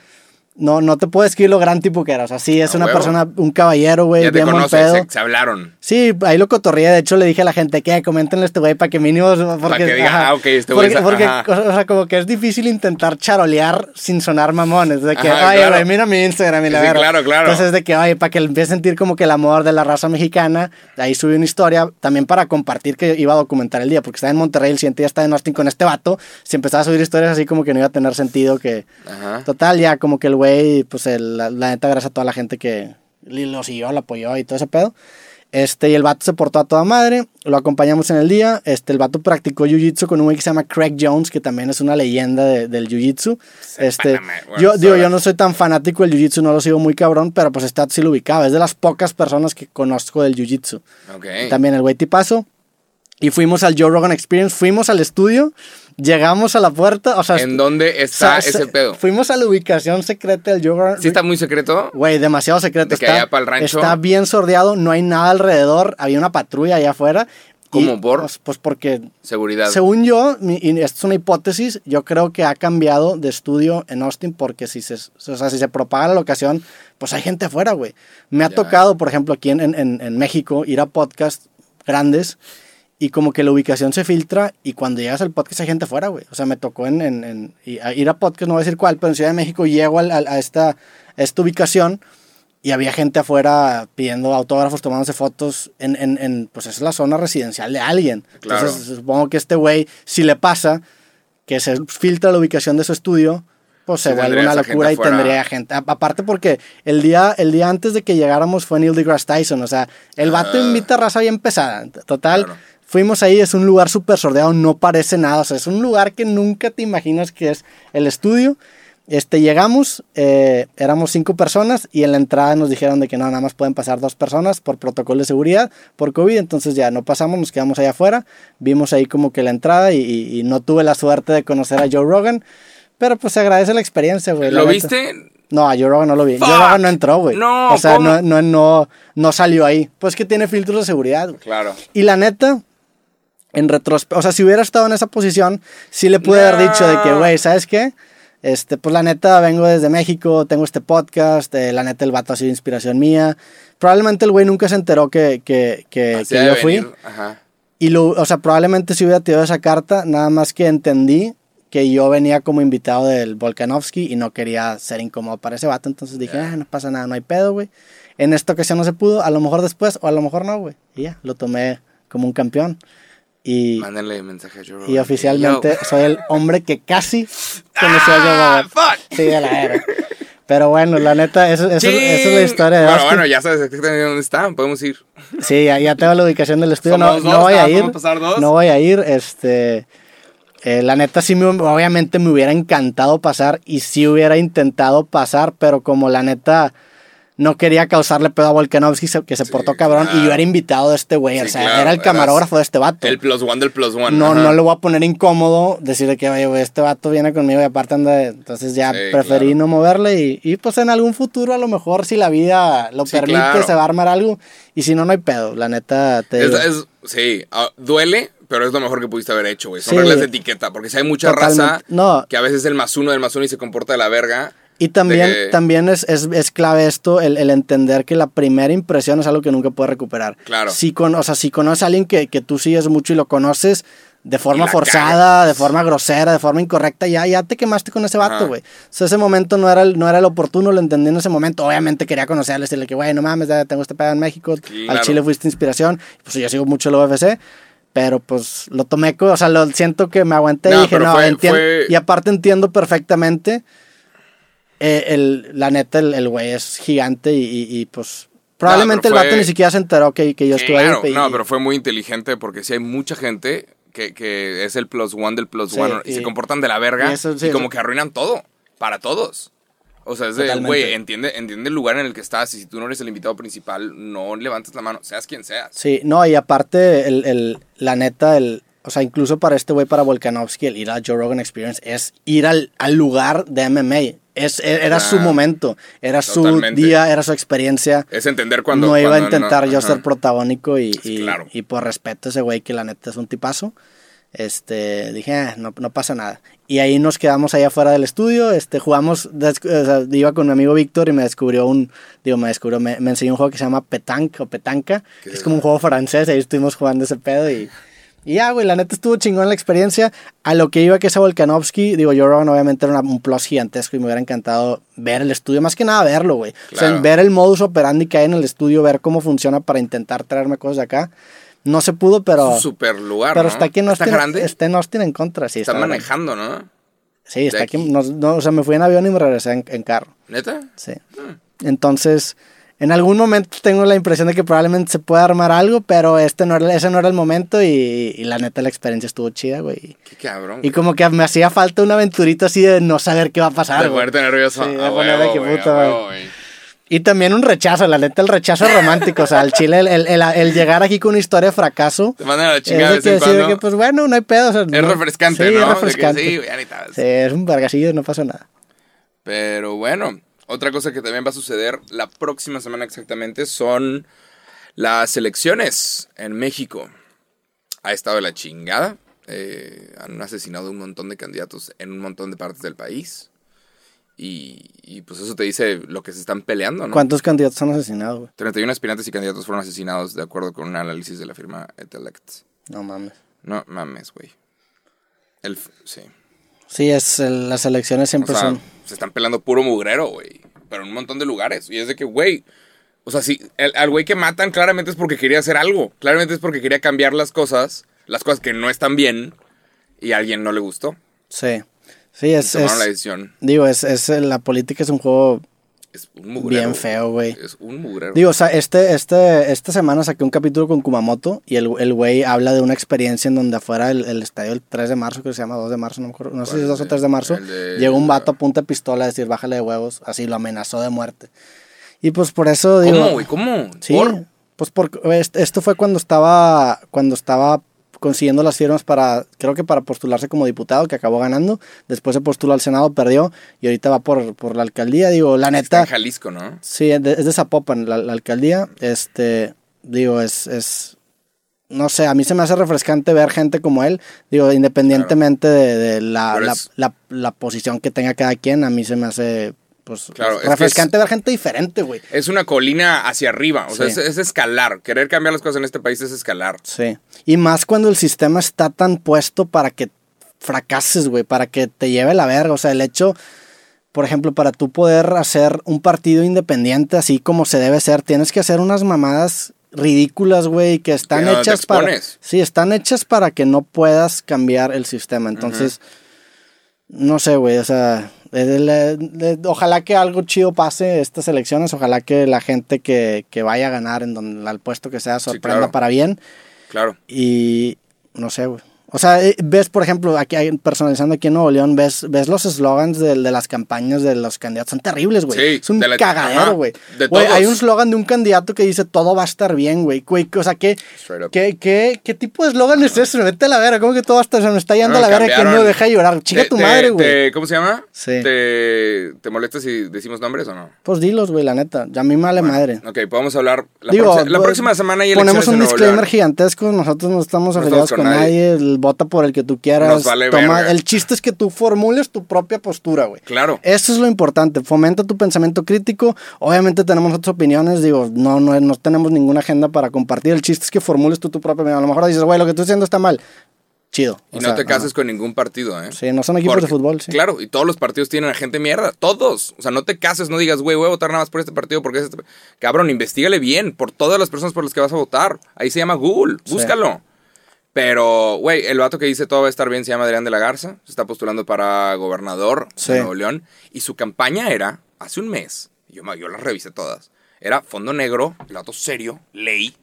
No, no te puedo describir lo gran tipo que era. O sea, sí, es A una huevo. persona, un caballero, güey, Ya te bien conoces, se, se hablaron. Sí, ahí lo cotorreé. De hecho, le dije a la gente que coméntenle a este güey para que mínimo. Porque, que diga, ajá. ah, ok, este güey Porque, porque, o sea, como que es difícil intentar charolear sin sonar mamones. De que, Ajá, claro. güey, mira mi Instagram y la Sí, verga". claro, claro. Entonces, de que, oye, para que empiece a sentir como que el amor de la raza mexicana. Ahí subí una historia también para compartir que iba a documentar el día, porque estaba en Monterrey, el siguiente día estaba en Austin con este vato. Si empezaba a subir historias así, como que no iba a tener sentido que. Ajá. Total, ya como que el güey, pues el- la, la neta, gracias a toda la gente que lo siguió, lo apoyó y todo ese pedo. Este, y el vato se portó a toda madre, lo acompañamos en el día. Este, el vato practicó jiu-jitsu con un güey que se llama Craig Jones, que también es una leyenda de- del jiu-jitsu. Este, yo, digo, yo no soy tan fanático del jiu-jitsu, no lo sigo muy cabrón, pero pues vato sí lo ubicaba. Es de las pocas personas que conozco del jiu-jitsu. Ok. También el güey tipazo. Y fuimos al Joe Rogan Experience, fuimos al estudio, llegamos a la puerta, o sea, ¿En dónde está sa- ese sa- pedo? Fuimos a la ubicación secreta del Joe Rogan. ¿Sí está muy secreto? Güey, demasiado secreto. De que está, allá pa'l rancho. está bien sordeado, no hay nada alrededor. Había una patrulla allá afuera. ¿Cómo, por? Pues, pues porque, Seguridad. según yo, y esto es una hipótesis, yo creo que ha cambiado de estudio en Austin porque si se, o sea, si se propaga la locación, pues hay gente afuera, güey. Me ha Ya. tocado, por ejemplo, aquí en, en- en México, ir a podcasts grandes y como que la ubicación se filtra y cuando llegas al podcast hay gente afuera, güey. O sea, me tocó en, en- en- y- a ir a podcast, no voy a decir cuál, pero en Ciudad de México llego al- al- a, esta, a esta ubicación y había gente afuera pidiendo autógrafos, tomándose fotos en, en, en, pues es la zona residencial de alguien. Claro. Entonces supongo que este güey, si le pasa que se filtra la ubicación de su estudio, pues se Sí, vuelve una locura y tendría gente. A- Aparte porque el día, el día antes de que llegáramos fue Neil deGrasse Tyson, o sea, el vato Ah. invita raza bien pesada. Total, Claro. Fuimos ahí, es un lugar súper sordeado, no parece nada, o sea, es un lugar que nunca te imaginas que es el estudio. Este, llegamos, eh, éramos cinco personas y en la entrada nos dijeron de que no, nada más pueden pasar dos personas por protocolo de seguridad, por COVID, entonces ya no pasamos, nos quedamos allá afuera, vimos ahí como que la entrada y, y- y no tuve la suerte de conocer a Joe Rogan, pero pues se agradece la experiencia, güey. ¿Lo neta. viste? No, a Joe Rogan no lo vi. Fuck. Joe Rogan no entró, güey. No, O sea, no, no, no, no salió ahí. Pues que tiene filtros de seguridad, güey. Claro. Y la neta, en retrospectiva, o sea, si hubiera estado en esa posición, sí le pude haber dicho de que, No. güey, ¿sabes qué? Este, pues la neta, vengo desde México, tengo este podcast, eh, la neta, el vato ha sido inspiración mía. Probablemente el güey nunca se enteró que, que, que, yo fui. Ajá. Y lo, o sea, probablemente si hubiera tirado esa carta, nada más que entendí que yo venía como invitado del Volkanovski y no quería ser incómodo para ese vato. Entonces dije, ah, no pasa nada, no hay pedo, güey. En esta ocasión no se pudo, a lo mejor después o a lo mejor no, güey. Y ya, lo tomé como un campeón. Y, Mándenle mensaje a Joe y oficialmente Yo. soy el hombre que casi conoció a Joe ¡Ah, fuck! Sí, de la era. Pero bueno, la neta, eso, eso- esa es la historia de Bueno, Austin. bueno, ya sabes exactamente dónde está. Podemos ir. Sí, ya, ya tengo la ubicación del estudio. No, no voy a ir. ¿podemos pasar dos? No voy a ir. Este, eh, la neta sí, me, obviamente me hubiera encantado pasar y sí hubiera intentado pasar, pero como la neta no quería causarle pedo a Volkanovski, que se Sí, portó cabrón, y yo era invitado de este güey. Sí, o sea, claro, era el camarógrafo de este vato. El plus one del plus one. no, ajá. no le voy a poner incómodo decirle que, oye, güey, este vato viene conmigo y aparte anda. de-". Entonces ya Sí, preferí claro. no moverle y, y pues en algún futuro a lo mejor si la vida lo permite se va a armar algo y si no, no hay pedo. La neta, te Es, sí, ah, duele, pero es lo mejor que pudiste haber hecho, güey. Son Sí. reglas de etiqueta, porque si hay mucha Totalmente. raza No. que a veces es el más uno del más uno y se comporta de la verga. Y también, que- también es, es, es clave esto, el, el entender que la primera impresión es algo que nunca puedes recuperar. Claro. Si, con, o sea, si conoces a alguien que, que tú sigues mucho y lo conoces de forma Y forzada, de forma grosera, de forma incorrecta, ya, ya te quemaste con ese vato, güey. O sea, ese momento no era, el, no era el oportuno, lo entendí en ese momento. Obviamente quería conocerle, decirle que, güey, no mames, ya tengo este pedo en México, al Claro. Chile fuiste inspiración. Pues yo sigo mucho el UFC. Pero pues lo tomé, o sea, lo siento que me aguanté y No, dije, pero no, fue- entiendo. fue- Y aparte entiendo perfectamente eh, el, la neta, el, güey es gigante y, y- y, pues probablemente el vato fue- ni siquiera se enteró que, que yo estuve Claro, ahí. y- no, pero fue muy inteligente porque si hay mucha gente que, que es el plus one del plus Sí, one y, y- se comportan de la verga y eso sí, como eso- que arruinan todo para todos. O sea, es de, güey, entiende, entiende el lugar en el que estás y si tú no eres el invitado principal, no levantes la mano, seas quien seas. Sí, no, y aparte, el, el- la neta, el, o sea, incluso para este güey, para Volkanovski, el ir a Joe Rogan Experience es ir al, al lugar de MMA. Es, e- era su Ah, momento, era su totalmente. día, era su experiencia. Es entender cuando... no iba a intentar no- yo ajá. ser protagónico y, y, claro. y por respeto a ese güey que la neta es un tipazo. Este, dije, "Ah, no, no pasa nada. Y ahí nos quedamos allá afuera del estudio, este, jugamos, o sea, iba con mi amigo Víctor y me descubrió un, digo, me descubrió, me, me enseñó un juego que se llama Petanque o Petanca, ¿Qué que es como un juego francés, ahí estuvimos jugando ese pedo y, y ya, güey, la neta estuvo chingón la experiencia. A lo que iba que ese Volkanovski, digo, yo Rogan obviamente era un plus gigantesco y me hubiera encantado ver el estudio, más que nada verlo, güey. O sea, Claro. ver el modus operandi que hay en el estudio, ver cómo funciona para intentar traerme cosas de acá. No se pudo, pero, Es un super lugar, pero ¿no? está aquí en ¿Está Austin. grande? Está en Austin en contra, sí. Está está manejando, ¿no? Sí, está aquí. aquí. no- no, o sea, me fui en avión y me regresé en, en carro. ¿Neta? Sí. Entonces, en algún momento tengo la impresión de que probablemente se pueda armar algo, pero este no era, ese no era el momento y, y la neta la experiencia estuvo chida, güey. Qué cabrón. Y güey. como que me hacía falta una aventurita así de no saber qué va a pasar. De ponerte nervioso. Sí, de A ponerme que puta, a güey. güey. Y también un rechazo, la neta, el rechazo romántico. O sea, el chile, el, el, el- el llegar aquí con una historia de fracaso. Te mandan a la Es chingada de de que decir de cuando. que, pues bueno, no hay pedo. o sea, es no- refrescante, sí, ¿no? es De que refrescante. sí, güey, ya necesitas. Sí, es un vergasillo, no pasa nada. Pero bueno, otra cosa que también va a suceder la próxima semana exactamente son las elecciones en México. Ha estado de la chingada. eh, han asesinado un montón de candidatos en un montón de partes del país. Y, y, pues eso te dice lo que se están peleando, ¿no? ¿Cuántos candidatos han asesinado, güey? 31 aspirantes y candidatos fueron asesinados de acuerdo con un análisis de la firma Etelect. No mames. No mames, güey. El, sí. Sí, es el- las elecciones O siempre sea, son. Se están pelando puro mugrero, güey. Pero en un montón de lugares. Y es de que, güey. O sea, si el- al güey que matan claramente es porque quería hacer algo. Claramente es porque quería cambiar las cosas. Las cosas que no están bien. Y a alguien no le gustó. Sí. Sí, es. tomaron es- la decisión. digo, es, es, la política es un juego Es un mugrero. bien feo, güey. Es un mugrero. Digo, o sea, este, este, esta semana saqué un capítulo con Kumamoto y el, el güey habla de una experiencia en donde afuera el, el estadio el 3 de marzo, que se llama 2 de marzo, no me acuerdo, no sé si es 2 o 3 de marzo, El de- llegó un vato a punta de pistola a decir, bájale de huevos, así lo amenazó de muerte. Y pues por eso digo... ¿Cómo, güey? ¿Cómo? Sí, ¿Por? pues por, est- esto fue cuando estaba, cuando estaba consiguiendo las firmas para, creo que para postularse como diputado, que acabó ganando. Después se postuló al Senado, perdió y ahorita va por, por la alcaldía. Digo, la Está neta, en Jalisco, ¿no? sí, es de, es de Zapopan, la, la alcaldía. Este, digo, es, es, no sé, a mí se me hace refrescante ver gente como él. Digo, independientemente de, de la, Pero la, es- la- la posición que tenga cada quien, a mí se me hace, pues, Claro, es que refrescante ver gente diferente, güey. Es una colina hacia arriba. O sea, es, es escalar. Querer cambiar las cosas en este país es escalar. Sí. Y más cuando el sistema está tan puesto para que fracases, güey, para que te lleve la verga. O sea, el hecho, por ejemplo, para tú poder hacer un partido independiente así como se debe ser, tienes que hacer unas mamadas ridículas, güey, que están Que no hechas para... Sí, están hechas para que no puedas cambiar el sistema. Entonces, no sé, güey, o sea... el- ojalá que algo chido pase estas elecciones, ojalá que la gente que, que vaya a ganar en donde al puesto que sea sorprenda claro. para bien. Claro. Y no sé, güey. O sea, eh, ves, por ejemplo, aquí personalizando aquí en Nuevo León, ves, ves los eslogans de, de las campañas de los candidatos. Son terribles, güey. Sí, es un la- cagadero, güey. hay un eslogan de un candidato que dice todo va a estar bien, güey. O sea, ¿qué, qué, qué, qué tipo de eslogan es ese? Vete a la verga. ¿Cómo que todo va a estar, se me está yendo No, a la verga que no deja de llorar? Chica Te- tu madre, güey. ¿Cómo se llama? Sí. ¿Te, ¿Te molesta si decimos nombres o no? Pues dilos, güey, la neta. Ya a mí me vale madre. Ok, podemos hablar. La, Digo, la pues, próxima semana hay Ponemos un disclaimer gigantesco. Nosotros no estamos afiliados con nadie. Vota por el que tú quieras. Vale Toma- el chiste es que tú formules tu propia postura, güey. Claro. Eso es lo importante. Fomenta tu pensamiento crítico. Obviamente tenemos otras opiniones. Digo, no, no, no tenemos ninguna agenda para compartir. El chiste es que formules tú tu propia opinión. A lo mejor dices, güey, lo que tú estás haciendo está mal. Chido. Y O no sea, te cases ajá. con ningún partido, ¿eh? Sí, no son equipos de fútbol, sí. Claro, y todos los partidos tienen a gente mierda. Todos. O sea, no te cases, no digas, güey, voy a votar nada más por este partido porque es este. Cabrón, investigale bien por todas las personas por las que vas a votar. Ahí se llama Google. Sí. Pero, güey, el vato que dice todo va a estar bien se llama Adrián de la Garza. Se está postulando para gobernador Sí. de Nuevo León. Y su campaña era, hace un mes, yo, yo las revisé todas. Era fondo negro, el vato serio, ley,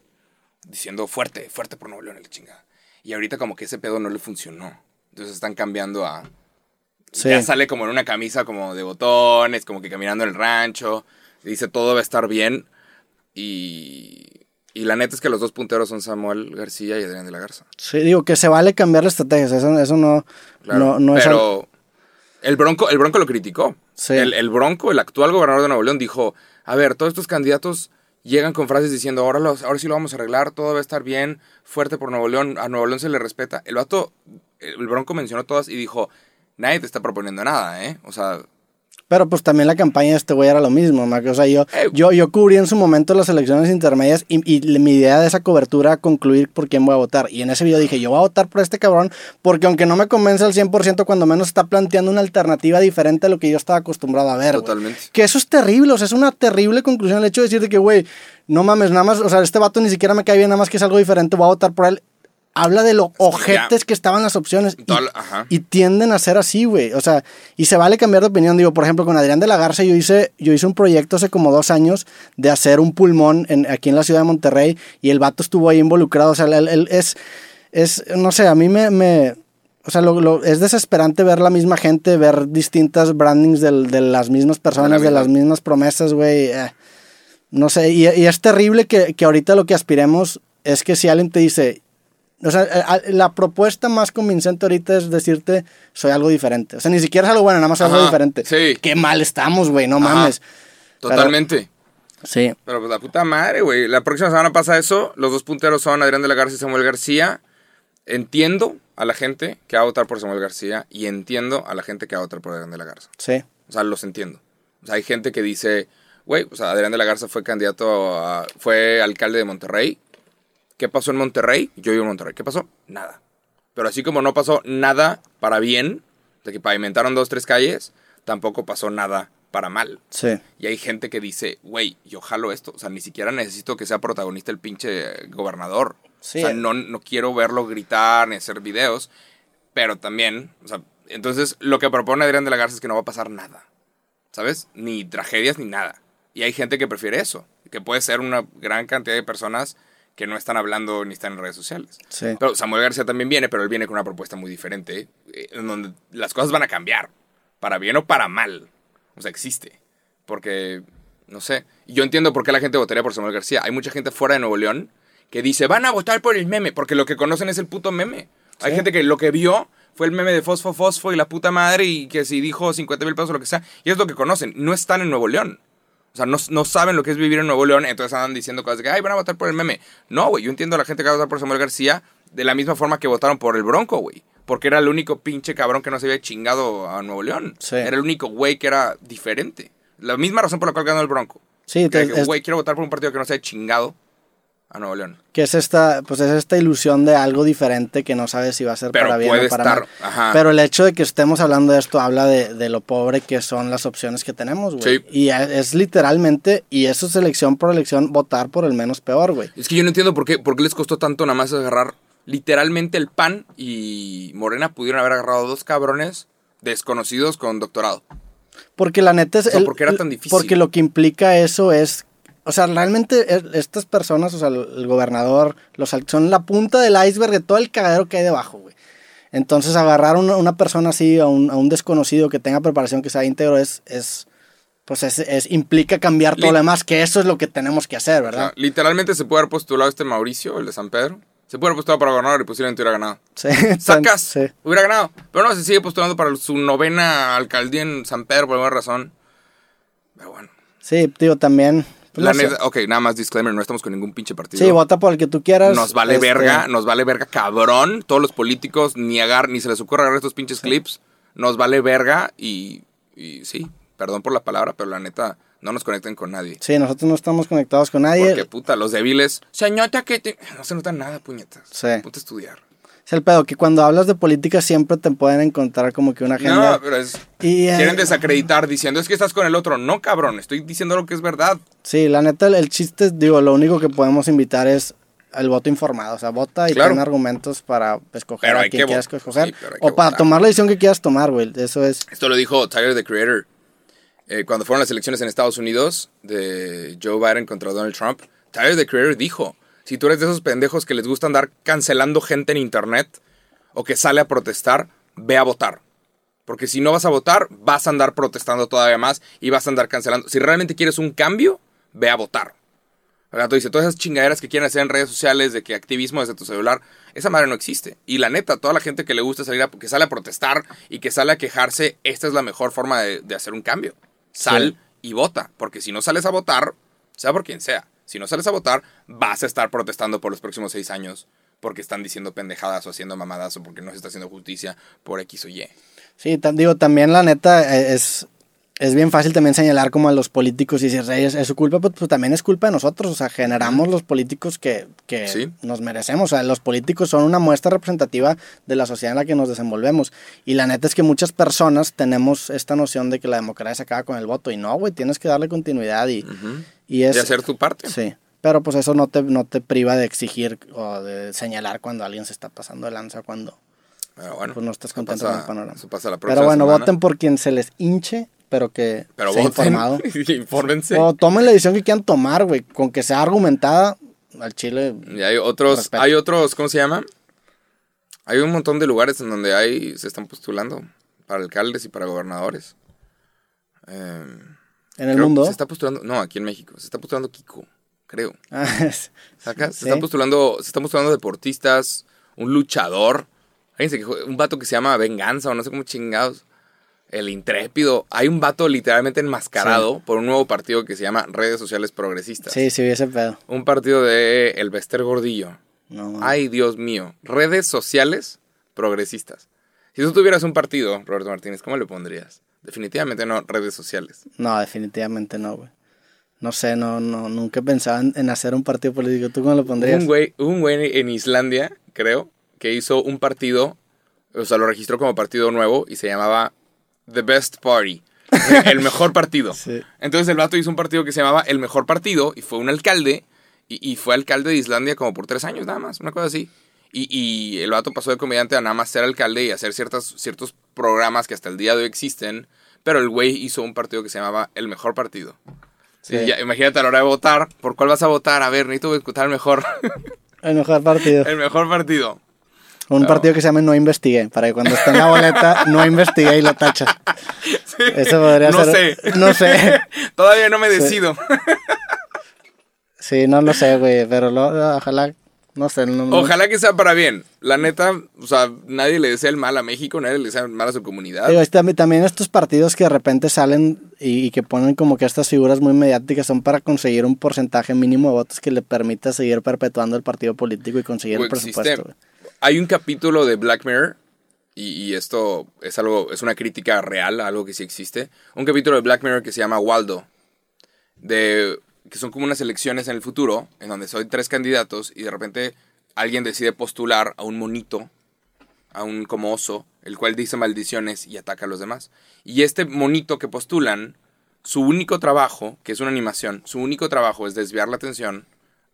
diciendo fuerte, fuerte por Nuevo León, la chingada. Y ahorita como que ese pedo no le funcionó. Entonces están cambiando a... Sí. Ya sale como en una camisa como de botones, como que caminando en el rancho. Dice todo va a estar bien. Y, y la neta es que los dos punteros son Samuel García y Adrián de la Garza. Sí, digo que se vale cambiar las estrategias. Eso, eso no, Claro, no, no es pero el Bronco, el Bronco lo criticó. Sí. El, el Bronco, el actual gobernador de Nuevo León, dijo, a ver, todos estos candidatos llegan con frases diciendo, ahora, los, ahora sí lo vamos a arreglar, todo va a estar bien, fuerte por Nuevo León, a Nuevo León se le respeta. El vato, el Bronco mencionó todas y dijo, nadie te está proponiendo nada, ¿eh? O sea, Pero pues también la campaña de este güey era lo mismo, O sea, yo, Eh. yo, yo cubrí en su momento las elecciones intermedias y, mi idea de esa cobertura era concluir por quién voy a votar. Y en ese video dije, yo voy a votar por este cabrón porque aunque no me convence al 100%, cuando menos está planteando una alternativa diferente a lo que yo estaba acostumbrado a ver. Totalmente. Que eso es terrible, o sea, es una terrible conclusión el hecho de decir de que, güey, no mames, nada más, o sea, este vato ni siquiera me cae bien, nada más que es algo diferente, voy a votar por él. Habla de lo ojetes que estaban las opciones. Y, y tienden a ser así, güey. O sea, y se vale cambiar de opinión. Digo, por ejemplo, con Adrián de la Garza yo hice, yo hice un proyecto hace como dos años de hacer un pulmón en, aquí en la ciudad de Monterrey y el vato estuvo ahí involucrado. O sea, él, él es, es, no sé, a mí me... me o sea, lo, lo- es desesperante ver la misma gente, ver distintas brandings del- de las mismas personas, de, las mismas promesas, güey. eh, no sé, y, y es terrible que, que ahorita lo que aspiremos es que si alguien te dice, o sea, a- la propuesta más convincente ahorita es decirte, soy algo diferente. O sea, ni siquiera es algo bueno, nada más es algo Ajá, diferente. sí. Qué mal estamos, güey, no Ajá. mames. Totalmente. Sí, Pero pues la puta madre, güey. La próxima semana pasa eso. Los dos punteros son Adrián de la Garza y Samuel García. Entiendo a la gente que va a votar por Samuel García y entiendo a la gente que va a votar por Adrián de la Garza. sí. O sea, los entiendo. O sea, hay gente que dice, güey, o sea, Adrián de la Garza fue candidato a... fue alcalde de Monterrey. ¿Qué pasó en Monterrey? Yo vivo en Monterrey. ¿Qué pasó? Nada. Pero así como no pasó nada para bien, de que pavimentaron dos, tres calles, tampoco pasó nada para mal. Sí. Y hay gente que dice, güey, yo jalo esto. O sea, ni siquiera necesito que sea protagonista el pinche gobernador. Sí. O sea, no, no quiero verlo gritar ni hacer videos. Pero también, o sea, entonces lo que propone Adrián de la Garza es que no va a pasar nada. ¿Sabes? Ni tragedias ni nada. Y hay gente que prefiere eso. Que puede ser una gran cantidad de personas que no están hablando ni están en redes sociales. Sí. Pero Samuel García también viene, pero él viene con una propuesta muy diferente, eh, en donde las cosas van a cambiar, para bien o para mal. O sea, existe. Porque, no sé, yo entiendo por qué la gente votaría por Samuel García. Hay mucha gente fuera de Nuevo León que dice, van a votar por el meme, porque lo que conocen es el puto meme. Hay gente que lo que vio fue el meme de Fosfo Fosfo y la puta madre y que si dijo 50 mil pesos o lo que sea, y es lo que conocen. No están en Nuevo León. O sea, no, no saben lo que es vivir en Nuevo León, entonces andan diciendo cosas de que, ay, van a votar por el meme. No, güey, yo entiendo a la gente que va a votar por Samuel García de la misma forma que votaron por el Bronco, güey. Porque era el único pinche cabrón que no se había chingado a Nuevo León. Sí. Era el único güey que era diferente. La misma razón por la cual ganó el Bronco. Sí, te- que, es- güey, quiero votar por un partido que no se haya chingado a Nuevo León. que es esta, pues es esta ilusión de algo diferente que no sabes si va a ser Pero para bien o para estar, mal. ajá. Pero el hecho de que estemos hablando de esto habla de, de lo pobre que son las opciones que tenemos, güey. Sí. Y es, es literalmente, y eso es elección por elección, votar por el menos peor, güey. Es que yo no entiendo por qué, por qué les costó tanto nada más agarrar literalmente el PAN y Morena pudieron haber agarrado dos cabrones desconocidos con doctorado. Porque la neta es... O sea, el- ¿por qué era tan difícil? Porque lo que implica eso es... O sea, realmente es- estas personas, o sea, el, gobernador, los son la punta del iceberg de todo el cagadero que hay debajo, güey. Entonces agarrar a una, una persona así, a un, a un desconocido que tenga preparación, que sea íntegro, es... es pues es, es- implica cambiar todo Li- lo demás, que eso es lo que tenemos que hacer, O sea, ¿verdad? literalmente se puede haber postulado este Mauricio, el de San Pedro. Se puede haber postulado para gobernador y posiblemente hubiera ganado. Sí, Sacas, sí. hubiera ganado. Pero no, se sigue postulando para su novena alcaldía en San Pedro por alguna razón. Pero bueno. Sí, digo, también... La neta, ok, nada más disclaimer, no estamos con ningún pinche partido. Sí, vota por el que tú quieras. Nos vale este, verga, nos vale verga cabrón. Todos los políticos, ni agar, ni se les ocurre agarrar estos pinches clips. Nos vale verga y, y sí, perdón por la palabra, pero la neta, no nos conecten con nadie. Sí, nosotros no estamos conectados con nadie. Porque puta, los débiles, se nota que te... No se nota nada, puñetas. Sí. Ponte a estudiar. Es el pedo, que cuando hablas de política siempre te pueden encontrar como que una agenda. No, pero es... y, eh, Quieren desacreditar diciendo, es que estás con el otro. No, cabrón, estoy diciendo lo que es verdad. Sí, la neta, el, el chiste, es, digo, lo único que podemos invitar es el voto informado. O sea, vota y Claro. ten argumentos para escoger Pero a quien quieras escoger. sí, o para votar. tomar la decisión que quieras tomar, güey. Eso es. Esto lo dijo Tyler, the Creator, eh, cuando fueron las elecciones en Estados Unidos de Joe Biden contra Donald Trump. Tyler, the Creator dijo, si tú eres de esos pendejos que les gusta andar cancelando gente en internet o que sale a protestar, ve a votar. Porque si no vas a votar, vas a andar protestando todavía más y vas a andar cancelando. Si realmente quieres un cambio, ve a votar. El gato dice, todas esas chingaderas que quieren hacer en redes sociales de que activismo desde tu celular, esa madre no existe. Y la neta, toda la gente que le gusta salir a, que sale a protestar y que sale a quejarse, esta es la mejor forma de, de hacer un cambio. Sal y vota. Porque si no sales a votar, sea por quien sea, si no sales a votar, vas a estar protestando por los próximos seis años porque están diciendo pendejadas o haciendo mamadas o porque no se está haciendo justicia por X o Y. Sí, digo, también la neta eh, es, es bien fácil también señalar como a los políticos y decir, "Ey, es, su culpa, pues, pues también es culpa de nosotros. O sea, generamos los políticos que, que Sí. nos merecemos. O sea, los políticos son una muestra representativa de la sociedad en la que nos desenvolvemos. Y la neta es que muchas personas tenemos esta noción de que la democracia se acaba con el voto. Y no, güey, tienes que darle continuidad y. y es... Y hacer tu parte. Sí. Pero pues eso no te, no te priva de exigir o de señalar cuando alguien se está pasando de lanza, cuando Pero bueno, pues no estás contento pasa- con el panorama. Eso pasa la próxima Pero bueno, semana. voten por quien se les hinche, pero que Pero sea voten. informado. Infórmense. O tomen la decisión que quieran tomar, güey, con que sea argumentada al chile. Y hay otros, Respeto. hay otros, ¿cómo se llama? Hay un montón de lugares en donde hay, se están postulando para alcaldes y para gobernadores. Eh, En el creo- mundo. Se está postulando, no, aquí en México, se está postulando Kiko, creo. Ah, es- ¿Sacas? Se están postulando, se están postulando deportistas, un luchador, quejó- un vato que se llama Venganza o no sé cómo chingados. El intrépido. Hay un vato literalmente enmascarado por un nuevo partido que se llama Redes Sociales Progresistas. sí, sí, ese pedo. Un partido de El Bester Gordillo. No. Ay, Dios mío. Redes sociales progresistas. Si tú tuvieras un partido, Roberto Martínez, ¿cómo le pondrías? Definitivamente no redes sociales. No, definitivamente no, güey. No sé, no, no, nunca pensaba en, hacer un partido político. ¿Tú cómo lo pondrías? Un güey, un güey en Islandia, creo, que hizo un partido, o sea, lo registró como partido nuevo y se llamaba The Best Party. El mejor partido. Sí. Entonces el vato hizo un partido que se llamaba El Mejor Partido y fue un alcalde y, y fue alcalde de Islandia como por tres años nada más, una cosa así. Y, y el vato pasó de comediante a nada más ser alcalde y hacer ciertas, ciertos programas que hasta el día de hoy existen, pero el güey hizo un partido que se llamaba El Mejor Partido. Sí. Y ya, imagínate a la hora de votar, ¿por cuál vas a votar? A ver, necesito escuchar el mejor, El mejor partido. el mejor partido. Un partido que se llame No Investigué, para que cuando esté en la boleta no investigue y lo tacha. Eso podría no ser. sé. No sé. Todavía no me decido. Sí, no lo sé, güey, pero lo- ojalá, no sé. no- no- Ojalá que sea para bien. La neta, o sea, nadie le desea el mal a México, nadie le desea el mal a su comunidad. Digo, también estos partidos que de repente salen y, y que ponen como que estas figuras muy mediáticas son para conseguir un porcentaje mínimo de votos que le permita seguir perpetuando el partido político y conseguir el existe- presupuesto. Hay un capítulo de Black Mirror, y, esto es algo, es una crítica real, algo que sí existe. Un capítulo de Black Mirror que se llama Waldo, de, que son como unas elecciones en el futuro, en donde son tres candidatos y de repente alguien decide postular a un monito, a un como oso, el cual dice maldiciones y ataca a los demás. Y este monito que postulan, su único trabajo, que es una animación, su único trabajo es desviar la atención,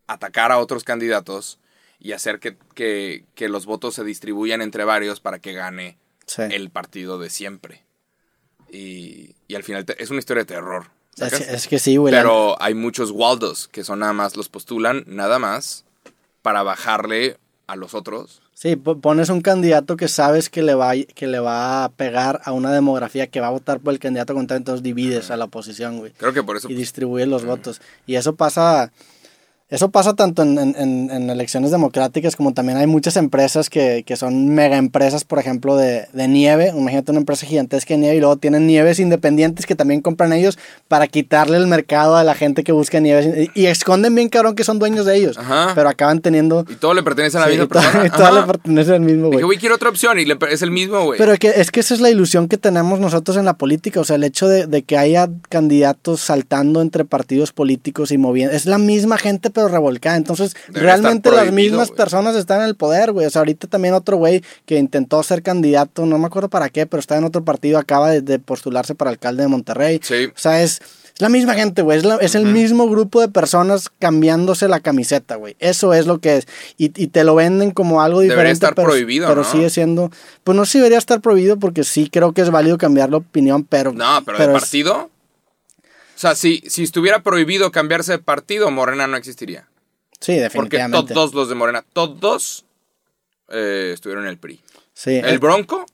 atacar a otros candidatos y hacer que, que- que los votos se distribuyan entre varios para que gane Sí. el partido de siempre. Y, y al final te- es una historia de terror. Es, que sí, güey. Pero hay muchos Waldos que son nada más, los postulan nada más para bajarle a los otros. Sí, po- pones un candidato que sabes que le va a- que le va a pegar a una demografía que va a votar por el candidato contrario, entonces divides a la oposición, güey. Creo que por eso y distribuye los votos. Y eso pasa, eso pasa tanto en, en- en- en elecciones democráticas como también hay muchas empresas que, que son mega empresas, por ejemplo, de, de nieve. Imagínate una empresa gigantesca de nieve y luego tienen nieves independientes que también compran ellos para quitarle el mercado a la gente que busca nieves. Y, y esconden bien cabrón que son dueños de ellos, Ajá. pero acaban teniendo... Y todo le pertenece a la Sí, misma y todo- persona. y todo le pertenece al mismo, güey. güey, quiero otra opción y le es el mismo, güey. Pero que, es que esa es la ilusión que tenemos nosotros en la política, o sea, el hecho de, de que haya candidatos saltando entre partidos políticos y moviendo, es la misma gente pero revolcada, entonces Debería realmente las mismas güey. personas están en el poder, güey, o sea, ahorita también otro güey que intentó ser candidato, no me acuerdo para qué, pero está en otro partido, acaba de, de postularse para alcalde de Monterrey, Sí. o sea, es... Es la misma gente, güey. Es, la- es el mismo grupo de personas cambiándose la camiseta, güey. Eso es lo que es. Y, y te lo venden como algo Debería diferente. estar pero, prohibido, Pero ¿no? sigue siendo. Pues no sé si debería estar prohibido porque sí creo que es válido cambiar la opinión, pero. No, pero, de es- partido. O sea, si, si estuviera prohibido cambiarse de partido, Morena no existiría. Sí, Porque definitivamente. todos los de Morena, todos eh, estuvieron en el PRI. Sí. El eh, Bronco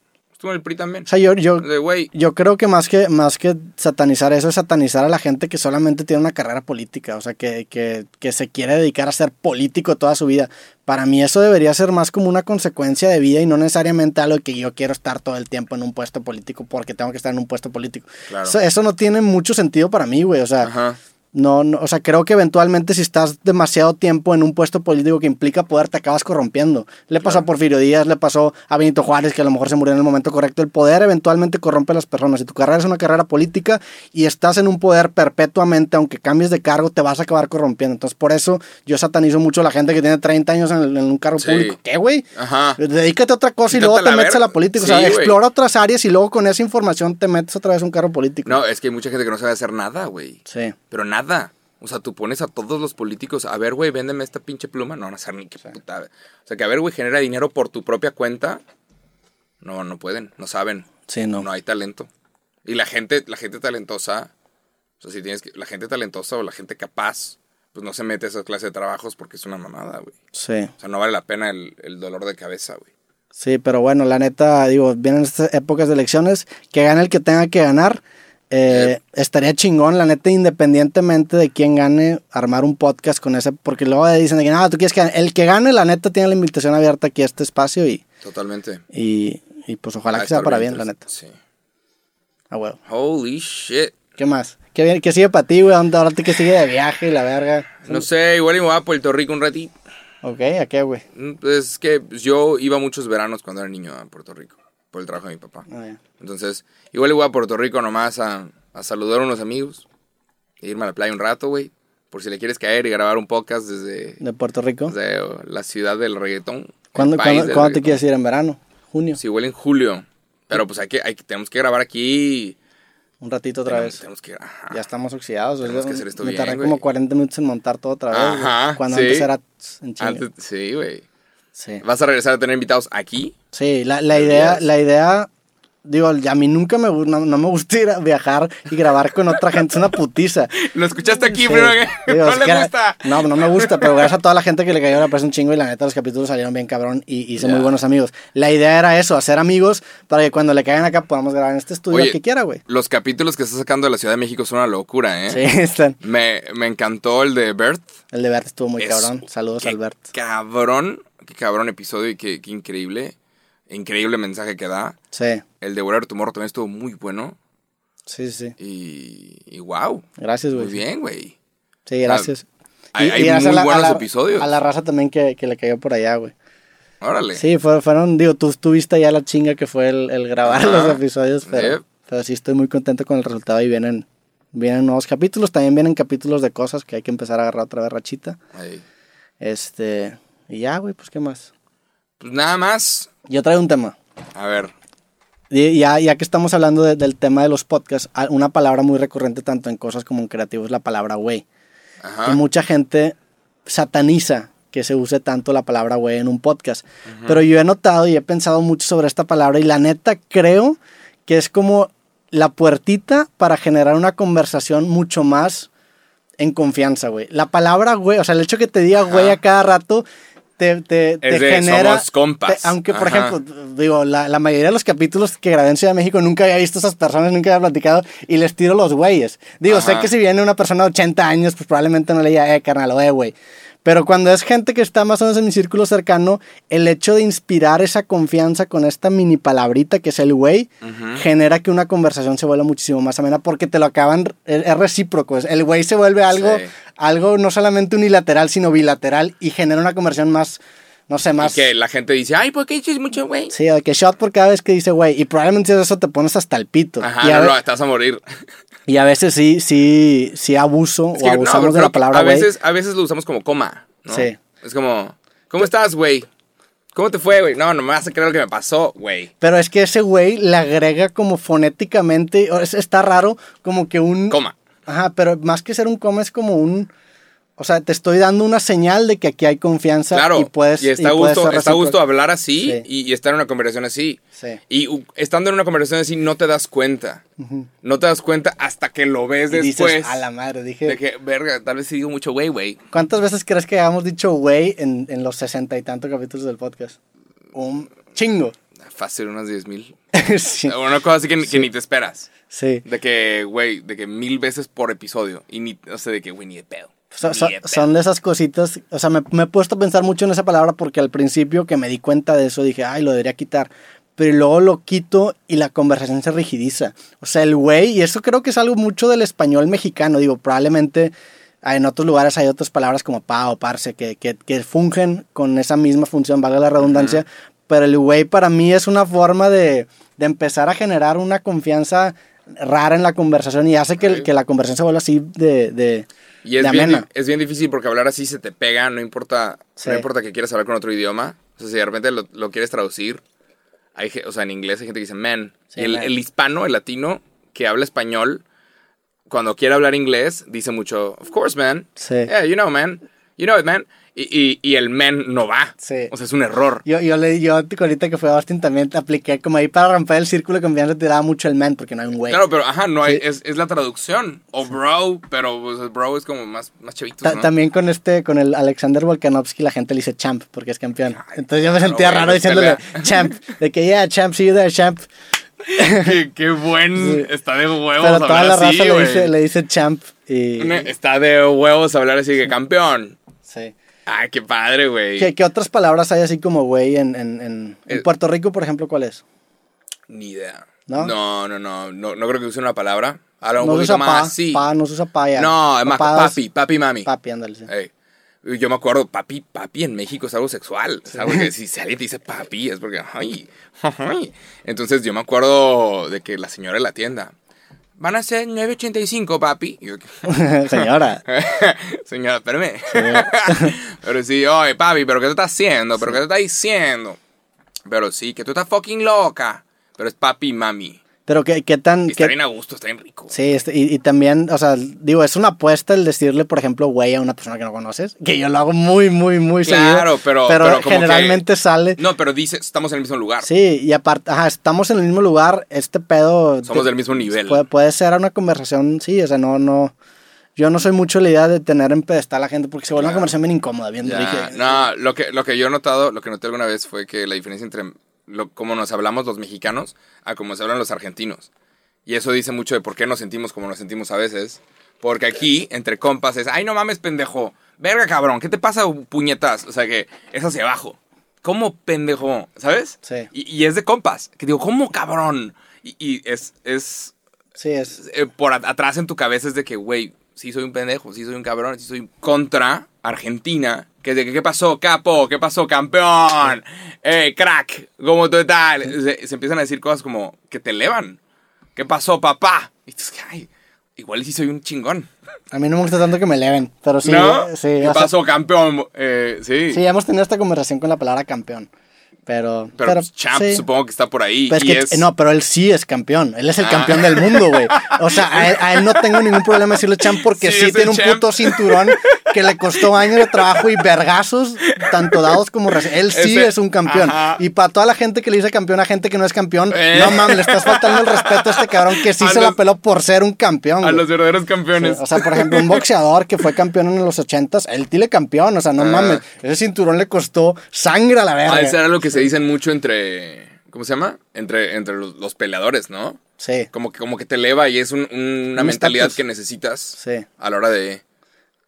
en el PRI también. o sea, yo, yo, De güey, yo creo que más que más que satanizar eso es satanizar a la gente que solamente tiene una carrera política, o sea, que, que, que se quiere dedicar a ser político toda su vida. Para mí eso debería ser más como una consecuencia de vida y no necesariamente algo que yo quiero estar todo el tiempo en un puesto político porque tengo que estar en un puesto político. Claro. Eso, eso no tiene mucho sentido para mí, güey, o sea, Ajá. No, no, o sea, creo que eventualmente si estás demasiado tiempo en un puesto político que implica poder, te acabas corrompiendo. Le pasó a Porfirio Díaz, le pasó a Benito Juárez, que a lo mejor se murió en el momento correcto. El poder eventualmente corrompe a las personas. Si tu carrera es una carrera política y estás en un poder perpetuamente, aunque cambies de cargo, te vas a acabar corrompiendo. Entonces, por eso yo satanizo mucho a la gente que tiene 30 años en, el- en un cargo Sí. público. ¿Qué, güey? Ajá. Dedícate a otra cosa y luego te metes a la política. o sea, explora otras áreas y luego con esa información te metes otra vez a un cargo político. No, es que hay mucha gente que no sabe hacer nada, güey. Sí. Pero nada. O sea, tú pones a todos los políticos, a ver, güey, véndeme esta pinche pluma. No van a hacer ni qué puta. O sea, que a ver, güey, genera dinero por tu propia cuenta. No, no pueden, no saben. Sí, no. No hay talento. Y la gente, la gente talentosa, o sea, si tienes que, la gente talentosa o la gente capaz, pues no se mete a esa clase de trabajos porque es una mamada, güey. Sí. O sea, no vale la pena el, el dolor de cabeza, güey. Sí, pero bueno, la neta, digo, vienen estas épocas de elecciones, que gane el que tenga que ganar. Eh, estaría chingón, la neta, independientemente de quién gane, armar un podcast con ese, porque luego dicen de que no, tú quieres que gane. El que gane, la neta, tiene la invitación abierta aquí a este espacio y, Totalmente. y, y pues ojalá Va a que sea para bien, la neta. Sí. Ah, huevo. Holy shit. ¿Qué más? ¿Qué, qué sigue para ti, güey? ¿Dónde- Ahora que sigue de viaje y la verga. No sé, igual voy a Puerto Rico un ratito. Ok, ¿a qué, güey? Mm, Pues es que yo iba muchos veranos cuando era niño a Puerto Rico, por el trabajo de mi papá. Ah. Entonces, igual voy a Puerto Rico nomás a, a saludar a unos amigos, e irme a la playa un rato, güey. Por si le quieres caer y grabar un podcast desde, ¿De Puerto Rico? desde oh, la ciudad del reggaetón. ¿Cuándo, cuándo- del cuándo te quieres ir? ¿En verano? ¿Junio? Sí, igual en julio. Pero pues hay que, hay que, tenemos que grabar aquí. Un ratito otra tenemos, vez. tenemos que, ajá. Ya estamos oxidados. Tenemos güey. que hacer esto Me bien, tardé como 40 minutos en montar todo otra vez. Ajá, Cuando sí. antes era tss, en. Antes- sí, güey. Sí. ¿Vas a regresar a tener invitados aquí? Sí, la, la idea, la idea, digo, a mí nunca me, no, no me gusta ir a viajar y grabar con otra gente, es una putiza. Lo escuchaste aquí, Sí. que Digo, no le que gusta. No, no me gusta, pero gracias a toda la gente que le cayó la presa un chingo y la neta los capítulos salieron bien cabrón y hice muy buenos amigos. La idea era eso, hacer amigos para que cuando le caigan acá podamos grabar en este estudio Oye, que quiera, güey. Los capítulos que está sacando de la Ciudad de México son una locura, ¿eh? Sí, están. Me, me encantó el de Bert. El de Bert estuvo muy Es- cabrón. Saludos al Bert. Cabrón, qué cabrón episodio y qué, qué increíble. Increíble mensaje que da. Sí, El de Whatever Tomorrow también estuvo muy bueno. sí, sí. Y, y wow. Gracias, Muy güey. bien, güey. Sí, gracias. Hay, Y- hay y gracias muy a buenos la- episodios. A la raza también que, que le cayó por allá, güey. Órale. Sí, fue- fueron, digo, tú tuviste ya la chinga que fue el, el grabar Ajá. los episodios, pero, Yep. pero sí estoy muy contento con el resultado y vienen, vienen nuevos capítulos, también vienen capítulos de cosas que hay que empezar a agarrar otra vez rachita. Ahí. Este, y ya, güey, pues qué más. Pues nada más. Yo traigo un tema. A ver. Ya, ya que estamos hablando de- del tema de los podcasts, a- una palabra muy recurrente tanto en cosas como en creativos es la palabra güey. Ajá. Y mucha gente sataniza que se use tanto la palabra güey en un podcast. Pero yo he notado y he pensado mucho sobre esta palabra y la neta creo que es como la puertita para generar una conversación mucho más en confianza, güey. La palabra güey, o sea, el hecho que te diga güey a cada rato te, te, te de genera... somos compas. te- aunque, por Ajá. ejemplo, digo, la, la mayoría de los capítulos que grabé en Ciudad de México nunca había visto a esas personas, nunca había platicado y les tiro los güeyes. Digo, sé Ajá. que si viene una persona de 80 años, pues probablemente no le diga, eh, carnal, o eh, güey. Pero cuando es gente que está más o menos en mi círculo cercano, el hecho de inspirar esa confianza con esta mini palabrita que es el güey, genera que una conversación se vuelva muchísimo más amena porque te lo acaban, es, recíproco. es- El güey se vuelve algo, Sí. algo no solamente unilateral, sino bilateral y genera una conversación más, no sé, más... Y que la gente dice, ay, ¿por qué dices mucho, güey? Sí, de que shot por cada vez que dice güey. Y probablemente eso te pones hasta el pito. Ajá, y, a no, no, estás a morir. y a veces sí, sí, sí abuso Es o que, abusamos de la palabra a güey. veces, a veces lo usamos como coma, ¿no? Sí. Es como, ¿cómo estás, güey? ¿Cómo te fue, güey? No, no me vas a creer lo que me pasó, güey. Pero es que ese güey le agrega como fonéticamente, o es- está raro, como que un... Coma. Ajá, pero más que ser un coma es como un... O sea, te estoy dando una señal de que aquí hay confianza Claro, y puedes... y está y gusto, ser está gusto hablar así Sí. y, y estar en una conversación así. Sí. Y estando en una conversación así no te das cuenta. No te das cuenta hasta que lo ves Y después. dices, a la madre, dije... De que, verga, tal vez sí digo mucho güey, güey. ¿Cuántas veces crees que hayamos dicho güey en, en los sesenta y tantos capítulos del podcast? Un chingo. Fácil, unas 10 mil. sí. Una cosa así que, ni- que ni te esperas. sí. De que, güey, de que mil veces por episodio. Y ni, no sé, de que, güey, ni de pedo. So- so- son de esas cositas, o sea, me, me he puesto a pensar mucho en esa palabra porque al principio que me di cuenta de eso dije, ay, lo debería quitar. Pero luego lo quito y la conversación se rigidiza. O sea, el güey, y eso creo que es algo mucho del español mexicano, digo, probablemente en otros lugares hay otras palabras como pa o parce que, que, que fungen con esa misma función, valga la redundancia, pero el güey para mí es una forma de, de empezar a generar una confianza rara en la conversación y hace que, la conversación se vuelva así de... de Y es de bien, amena. es bien difícil porque hablar así se te pega, no importa, Sí. no importa que quieras hablar con otro idioma. O sea, si de repente lo, lo quieres traducir, hay, o sea, en inglés hay gente que dice man. Sí, el, man. el hispano, el latino, que habla español, cuando quiere hablar inglés, dice mucho, of course, man. Sí. Yeah, you know, man. You know it, man. Y, y, y el man no va. Sí. O sea, es un error. Yo, yo, le, yo ahorita que fue a Austin también apliqué como ahí para romper el círculo de confianza te daba mucho el man porque no hay un güey. Claro, pero ajá, no hay, Sí. es, es la traducción. O bro, pero pues, el bro es como más, más chavito, Ta- ¿no? También con este, con el Alexander Volkanovski la gente le dice champ porque es campeón. Entonces yo me sentía raro diciéndole pelea. champ. De que yeah, champ, see you there, champ. qué, qué buen. Sí. Está de huevos Pero toda hablar la así, raza le dice, le dice champ y... Está de huevos hablar así que campeón. Sí. Ay, qué padre, güey. ¿Qué, qué otras palabras hay así como güey en, en, en, en Eh, Puerto Rico, por ejemplo, cuál es? Ni idea. ¿No? No, no, no, no, no creo que use una palabra. Habla un No se poquito usa pa, más, sí. pa, no se usa pa ya. No, es más papi, papi, mami. Papi, ándale, sí. Yo me acuerdo, papi, papi en México es algo sexual. Es algo que si alguien te dice papi es porque, ay, ay. Entonces yo me acuerdo de que la señora de la tienda, van a ser 9.85, papi. Yo, Señora. Señora, espérame. pero sí, oye, papi, ¿pero qué tú estás haciendo? ¿Pero qué tú estás diciendo? Pero sí, que tú estás fucking loca. Pero es papi mami. Pero qué, qué tan... Y está qué- bien a gusto, está bien rico. Sí, este, y, y también, o sea, digo, es una apuesta el decirle, por ejemplo, güey a una persona que no conoces, que yo lo hago muy, muy, muy Claro, seguido. pero- pero, pero como generalmente sale. No, pero dice, estamos en el mismo lugar. Sí, y aparte, ajá, estamos en el mismo lugar, este pedo... Somos te- del mismo nivel. Puede, puede ser una conversación, sí, o sea, no, no... Yo no soy mucho la idea de tener en pedestal a la gente porque se vuelve una conversación bien incómoda, bien Ya, dije, no, lo que, lo que yo he notado, lo que noté alguna vez fue que la diferencia entre lo, cómo nos hablamos los mexicanos a cómo se hablan los argentinos. Y eso dice mucho de por qué nos sentimos como nos sentimos a veces. Porque aquí, entre compas, es, ay, no mames, pendejo. Verga, cabrón, ¿qué te pasa, puñetas? O sea, que es hacia abajo. ¿Cómo pendejo? ¿Sabes? Sí. Y, y es de compas. Que digo, ¿cómo cabrón? Y, y es, es Sí, es... eh, por at- atrás en tu cabeza es de que, güey, sí soy un pendejo, sí soy un cabrón, sí soy contra Argentina. Que es de que, ¿qué pasó, capo? ¿Qué pasó, campeón? Eh, crack, ¿cómo tú tal? Se, se empiezan a decir cosas como que te elevan. ¿Qué pasó, papá? Y tú ay, igual sí soy un chingón. A mí no me gusta tanto que me eleven, pero sí, ¿No? sí, ¿Qué sea, pasó, campeón? Eh, sí. sí, hemos tenido esta conversación con la palabra campeón, pero... Pero, pues, Champ sí. supongo que está por ahí. Pero es y que, es- no, pero él sí es campeón. Él es el Ah. campeón del mundo, güey. O sea, a él, a él no tengo ningún problema decirle champ porque Sí, tiene un champ. puto cinturón que le costó años de trabajo y vergazos, tanto dados como Él sí Ese- es un campeón. Ajá. Y para toda la gente que le dice campeón a gente que no es campeón, Eh. no mames, le estás faltando el respeto a este cabrón que sí A se los- la peló por ser un campeón. a los verdaderos campeones. O sea, por ejemplo, un boxeador que fue campeón en los ochentas, él tile campeón, o sea, no Ah. mames, ese cinturón le costó sangre a la verga. Ah, eso era lo que se dicen mucho entre. ¿Cómo se llama? Entre, entre los, los peleadores, ¿no? Sí, Como que, como que te eleva y es un- una Un mentalidad que necesitas sí. a la hora de,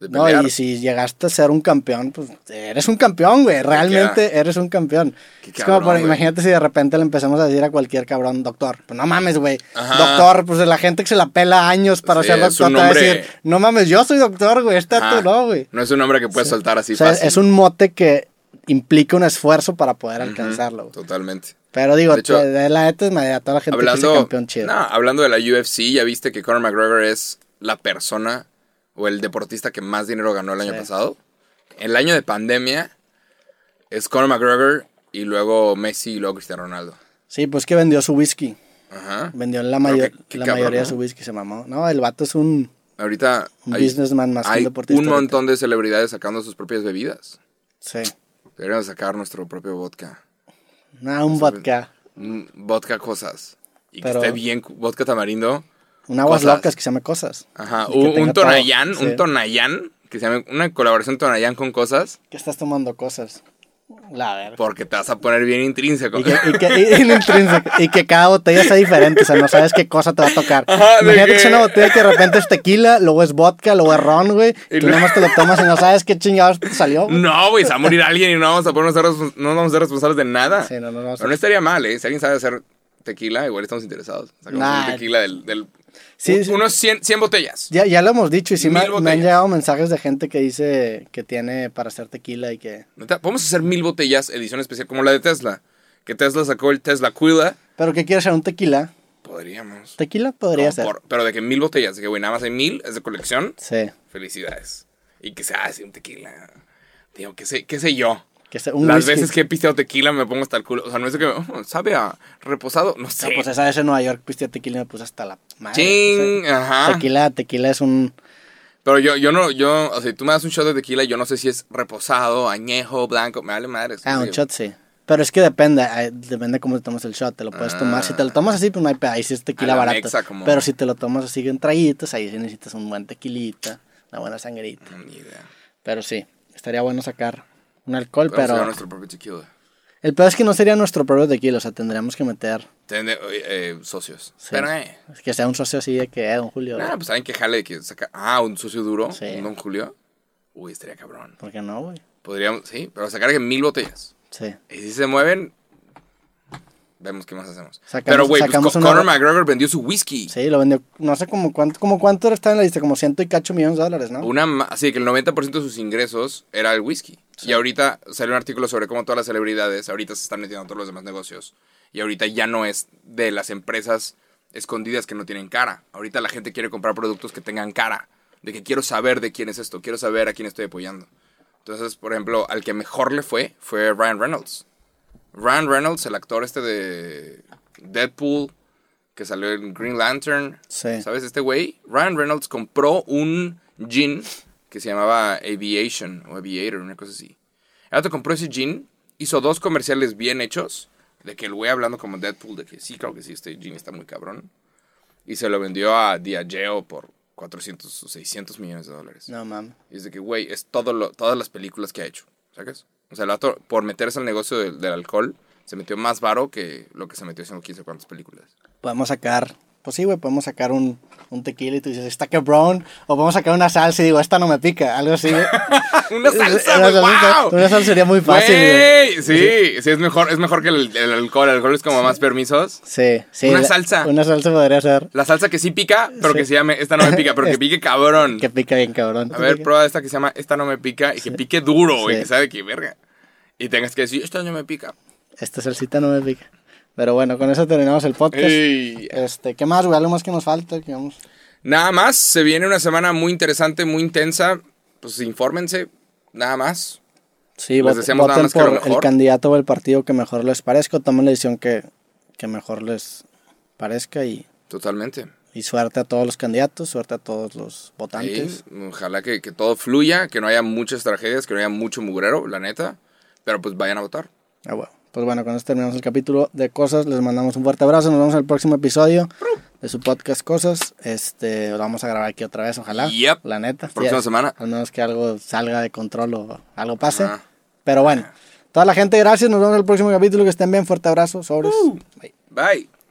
de No, pelear. y si llegaste a ser un campeón, pues eres un campeón, güey. Realmente eres un campeón. Es como, por- imagínate si de repente le empezamos a decir a cualquier cabrón, doctor. Pues no mames, güey. Doctor, pues la gente que se la pela años para Sí, ser doctor un te va a nombre- decir, no mames, yo soy doctor, güey. Esta Ajá. tú no, güey. No es un nombre que puedes soltar así O sea, fácil. es un mote que implica un esfuerzo para poder alcanzarlo. güey. Totalmente. Pero digo, De hecho, te- de la neta es a toda la gente que Hablando, es campeón chido. no, hablando de la UFC, ya viste que Conor McGregor es la persona o el deportista que más dinero ganó el año Sí. pasado. El año de pandemia es Conor McGregor y luego Messi y luego Cristiano Ronaldo. Sí, pues que vendió su whisky. Ajá. Vendió la, mayor, la cabrón, mayoría de su whisky, se mamó. No, el vato es un, Ahorita un hay, businessman más que un deportista. un ahorita. montón de celebridades sacando sus propias bebidas. Sí. Deberíamos sacar nuestro propio vodka. Nada, un vodka. Un vodka cosas. Y Pero- que esté bien, vodka tamarindo. Un aguas Cosas. locas que se llama cosas. Ajá, Y que un, tenga un todo. tonayán, Sí. un tonayán, que se llama una colaboración tonayán con cosas, Que estás tomando cosas. La porque te vas a poner bien intrínseco. Y que, y, que, y- y lo intrínseco. Y que cada botella sea diferente, o sea, no sabes qué cosa te va a tocar. Ajá, de Imagínate que es una botella que de repente es tequila, luego es vodka, luego es ron, güey. Y Tú luego- nada más te lo tomas y no sabes qué chingados te salió. güey. No, güey, se va a morir alguien y no vamos a poder ser, no vamos a ser responsables de nada. Sí, no, no, no. Pero no estaría mal, ¿eh? Si alguien sabe hacer tequila, igual estamos interesados. Sacamos Nah. un tequila del... del- Sí, un-. Unos 100, 100 botellas. Ya, ya lo hemos dicho y sí me, me han llegado mensajes de gente que dice que tiene para hacer tequila y que... Podemos hacer mil botellas, edición especial, como la de Tesla. Que Tesla sacó el Tesla Quila. ¿Pero qué quieres hacer? ¿Un tequila? Podríamos. ¿Tequila? Podría Como ser. por- pero de que mil botellas, de que, güey, nada más hay mil, es de colección. Sí. Felicidades. Y que se hace un tequila. Digo, qué sé, qué sé yo. Que sea un Las whisky. veces que he pisteado tequila me pongo hasta el culo. O sea, no es que oh, sabe a reposado. No sé. No, pues esa vez en Nueva York pisté tequila y me puse hasta la madre. Ching, O sea, ajá. Tequila, tequila es un... Pero yo, yo no, yo, o sea, tú me das un shot de tequila, yo no sé si es reposado, añejo, blanco, me vale madre. Ah, un shot sí. Pero es que depende, eh, depende cómo te tomas el shot, te lo puedes tomar. Si te lo Ah. tomas así, pues no hay ahí sí es tequila barato. mexa, como- Pero si te lo tomas así en traguitos, ahí sí necesitas un buen tequilita, una buena sangrita. No, ni idea. Pero sí, estaría bueno sacar un alcohol, a pero sacar nuestro propio tequila. el peor es que no sería nuestro propio tequila, o sea, tendríamos que meter, Tener, eh, socios. Sí. Pero, eh. que sea un socio así de que, eh, don Julio, Nah, pues alguien que jale que saca. Ah, un socio duro. Sí. Un Don Julio. Uy, estaría cabrón. ¿por qué no, güey? Podríamos, sí, pero sacar que mil botellas. Sí. Y si se mueven, vemos qué más hacemos. Sacamos- pero, güey, pues, una- Conor McGregor vendió su whisky. Sí, lo vendió, no sé como cuánto, como cuánto está en la lista, como ciento y cacho millones de dólares, ¿no? Una, así que el 90% de sus ingresos era el whisky. Y ahorita salió un artículo sobre cómo todas las celebridades ahorita se están metiendo a todos los demás negocios. Y ahorita ya no es de las empresas escondidas que no tienen cara. Ahorita la gente quiere comprar productos que tengan cara. De que quiero saber de quién es esto, quiero saber a quién estoy apoyando. Entonces, por ejemplo, al que mejor le fue fue Ryan Reynolds. Ryan Reynolds, el actor este de Deadpool, que salió en Green Lantern. Sí. ¿Sabes? Este güey, Ryan Reynolds compró un gin que se llamaba Aviation o Aviator, una cosa así. El otro compró ese gin, hizo dos comerciales bien hechos, de que el güey hablando como Deadpool, de que sí, claro que sí, este gin está muy cabrón. Y se lo vendió a Diageo por 400 o 600 millones de dólares. No, mames. Y es de que, güey, es todo lo, todas las películas que ha hecho, ¿sabes? O sea, el vato, por meterse al negocio del, del alcohol, se metió más varo que lo que se metió haciendo 15 cuantas películas. Podemos sacar, pues sí, güey, podemos sacar un, un tequila y tú dices, está quebrón, o podemos sacar una salsa y digo, esta no me pica, algo así, güey. ¡Una salsa, güey! ¡Wow! Una salsa sería muy fácil, güey. Güey, sí, sí, es mejor, es mejor que el, el alcohol. El alcohol es como más permisos. Sí, sí. Una la- salsa. Una salsa podría ser La salsa que sí pica, pero Sí. que se llame esta no me pica, pero que pique cabrón. que pica bien cabrón. A ver, prueba esta que se llama esta no me pica y que pique duro, güey, Sí. que sabe que verga. Y tengas que decir, esta no me pica. Esta salsita no me pica. Pero bueno, con eso terminamos el podcast. Ey. Este, ¿qué más, güey? ¿Algo más que nos falta? Que vamos... Nada más, se viene una semana muy interesante, muy intensa. Pues infórmense, nada más. Sí, Les voten, deseamos nada voten más lo por el mejor. candidato o el partido que mejor les parezca. Tomen la decisión que, que mejor les parezca y, Totalmente. y suerte a todos los candidatos, suerte a todos los votantes. Sí, ojalá que, que todo fluya, que no haya muchas tragedias, que no haya mucho mugrero, la neta. Pero pues vayan a votar. Ah, bueno. Pues bueno, con esto terminamos el capítulo de Cosas. Les mandamos un fuerte abrazo. Nos vemos en el próximo episodio de su podcast Cosas. Este, lo vamos a grabar aquí otra vez, ojalá. Yep. La neta. Próxima Sí, semana. Al menos que algo salga de control o algo pase. Pero bueno, toda la gente, gracias. Nos vemos en el próximo capítulo. Que estén bien. Fuerte abrazo. Sobres. Bye. Bye.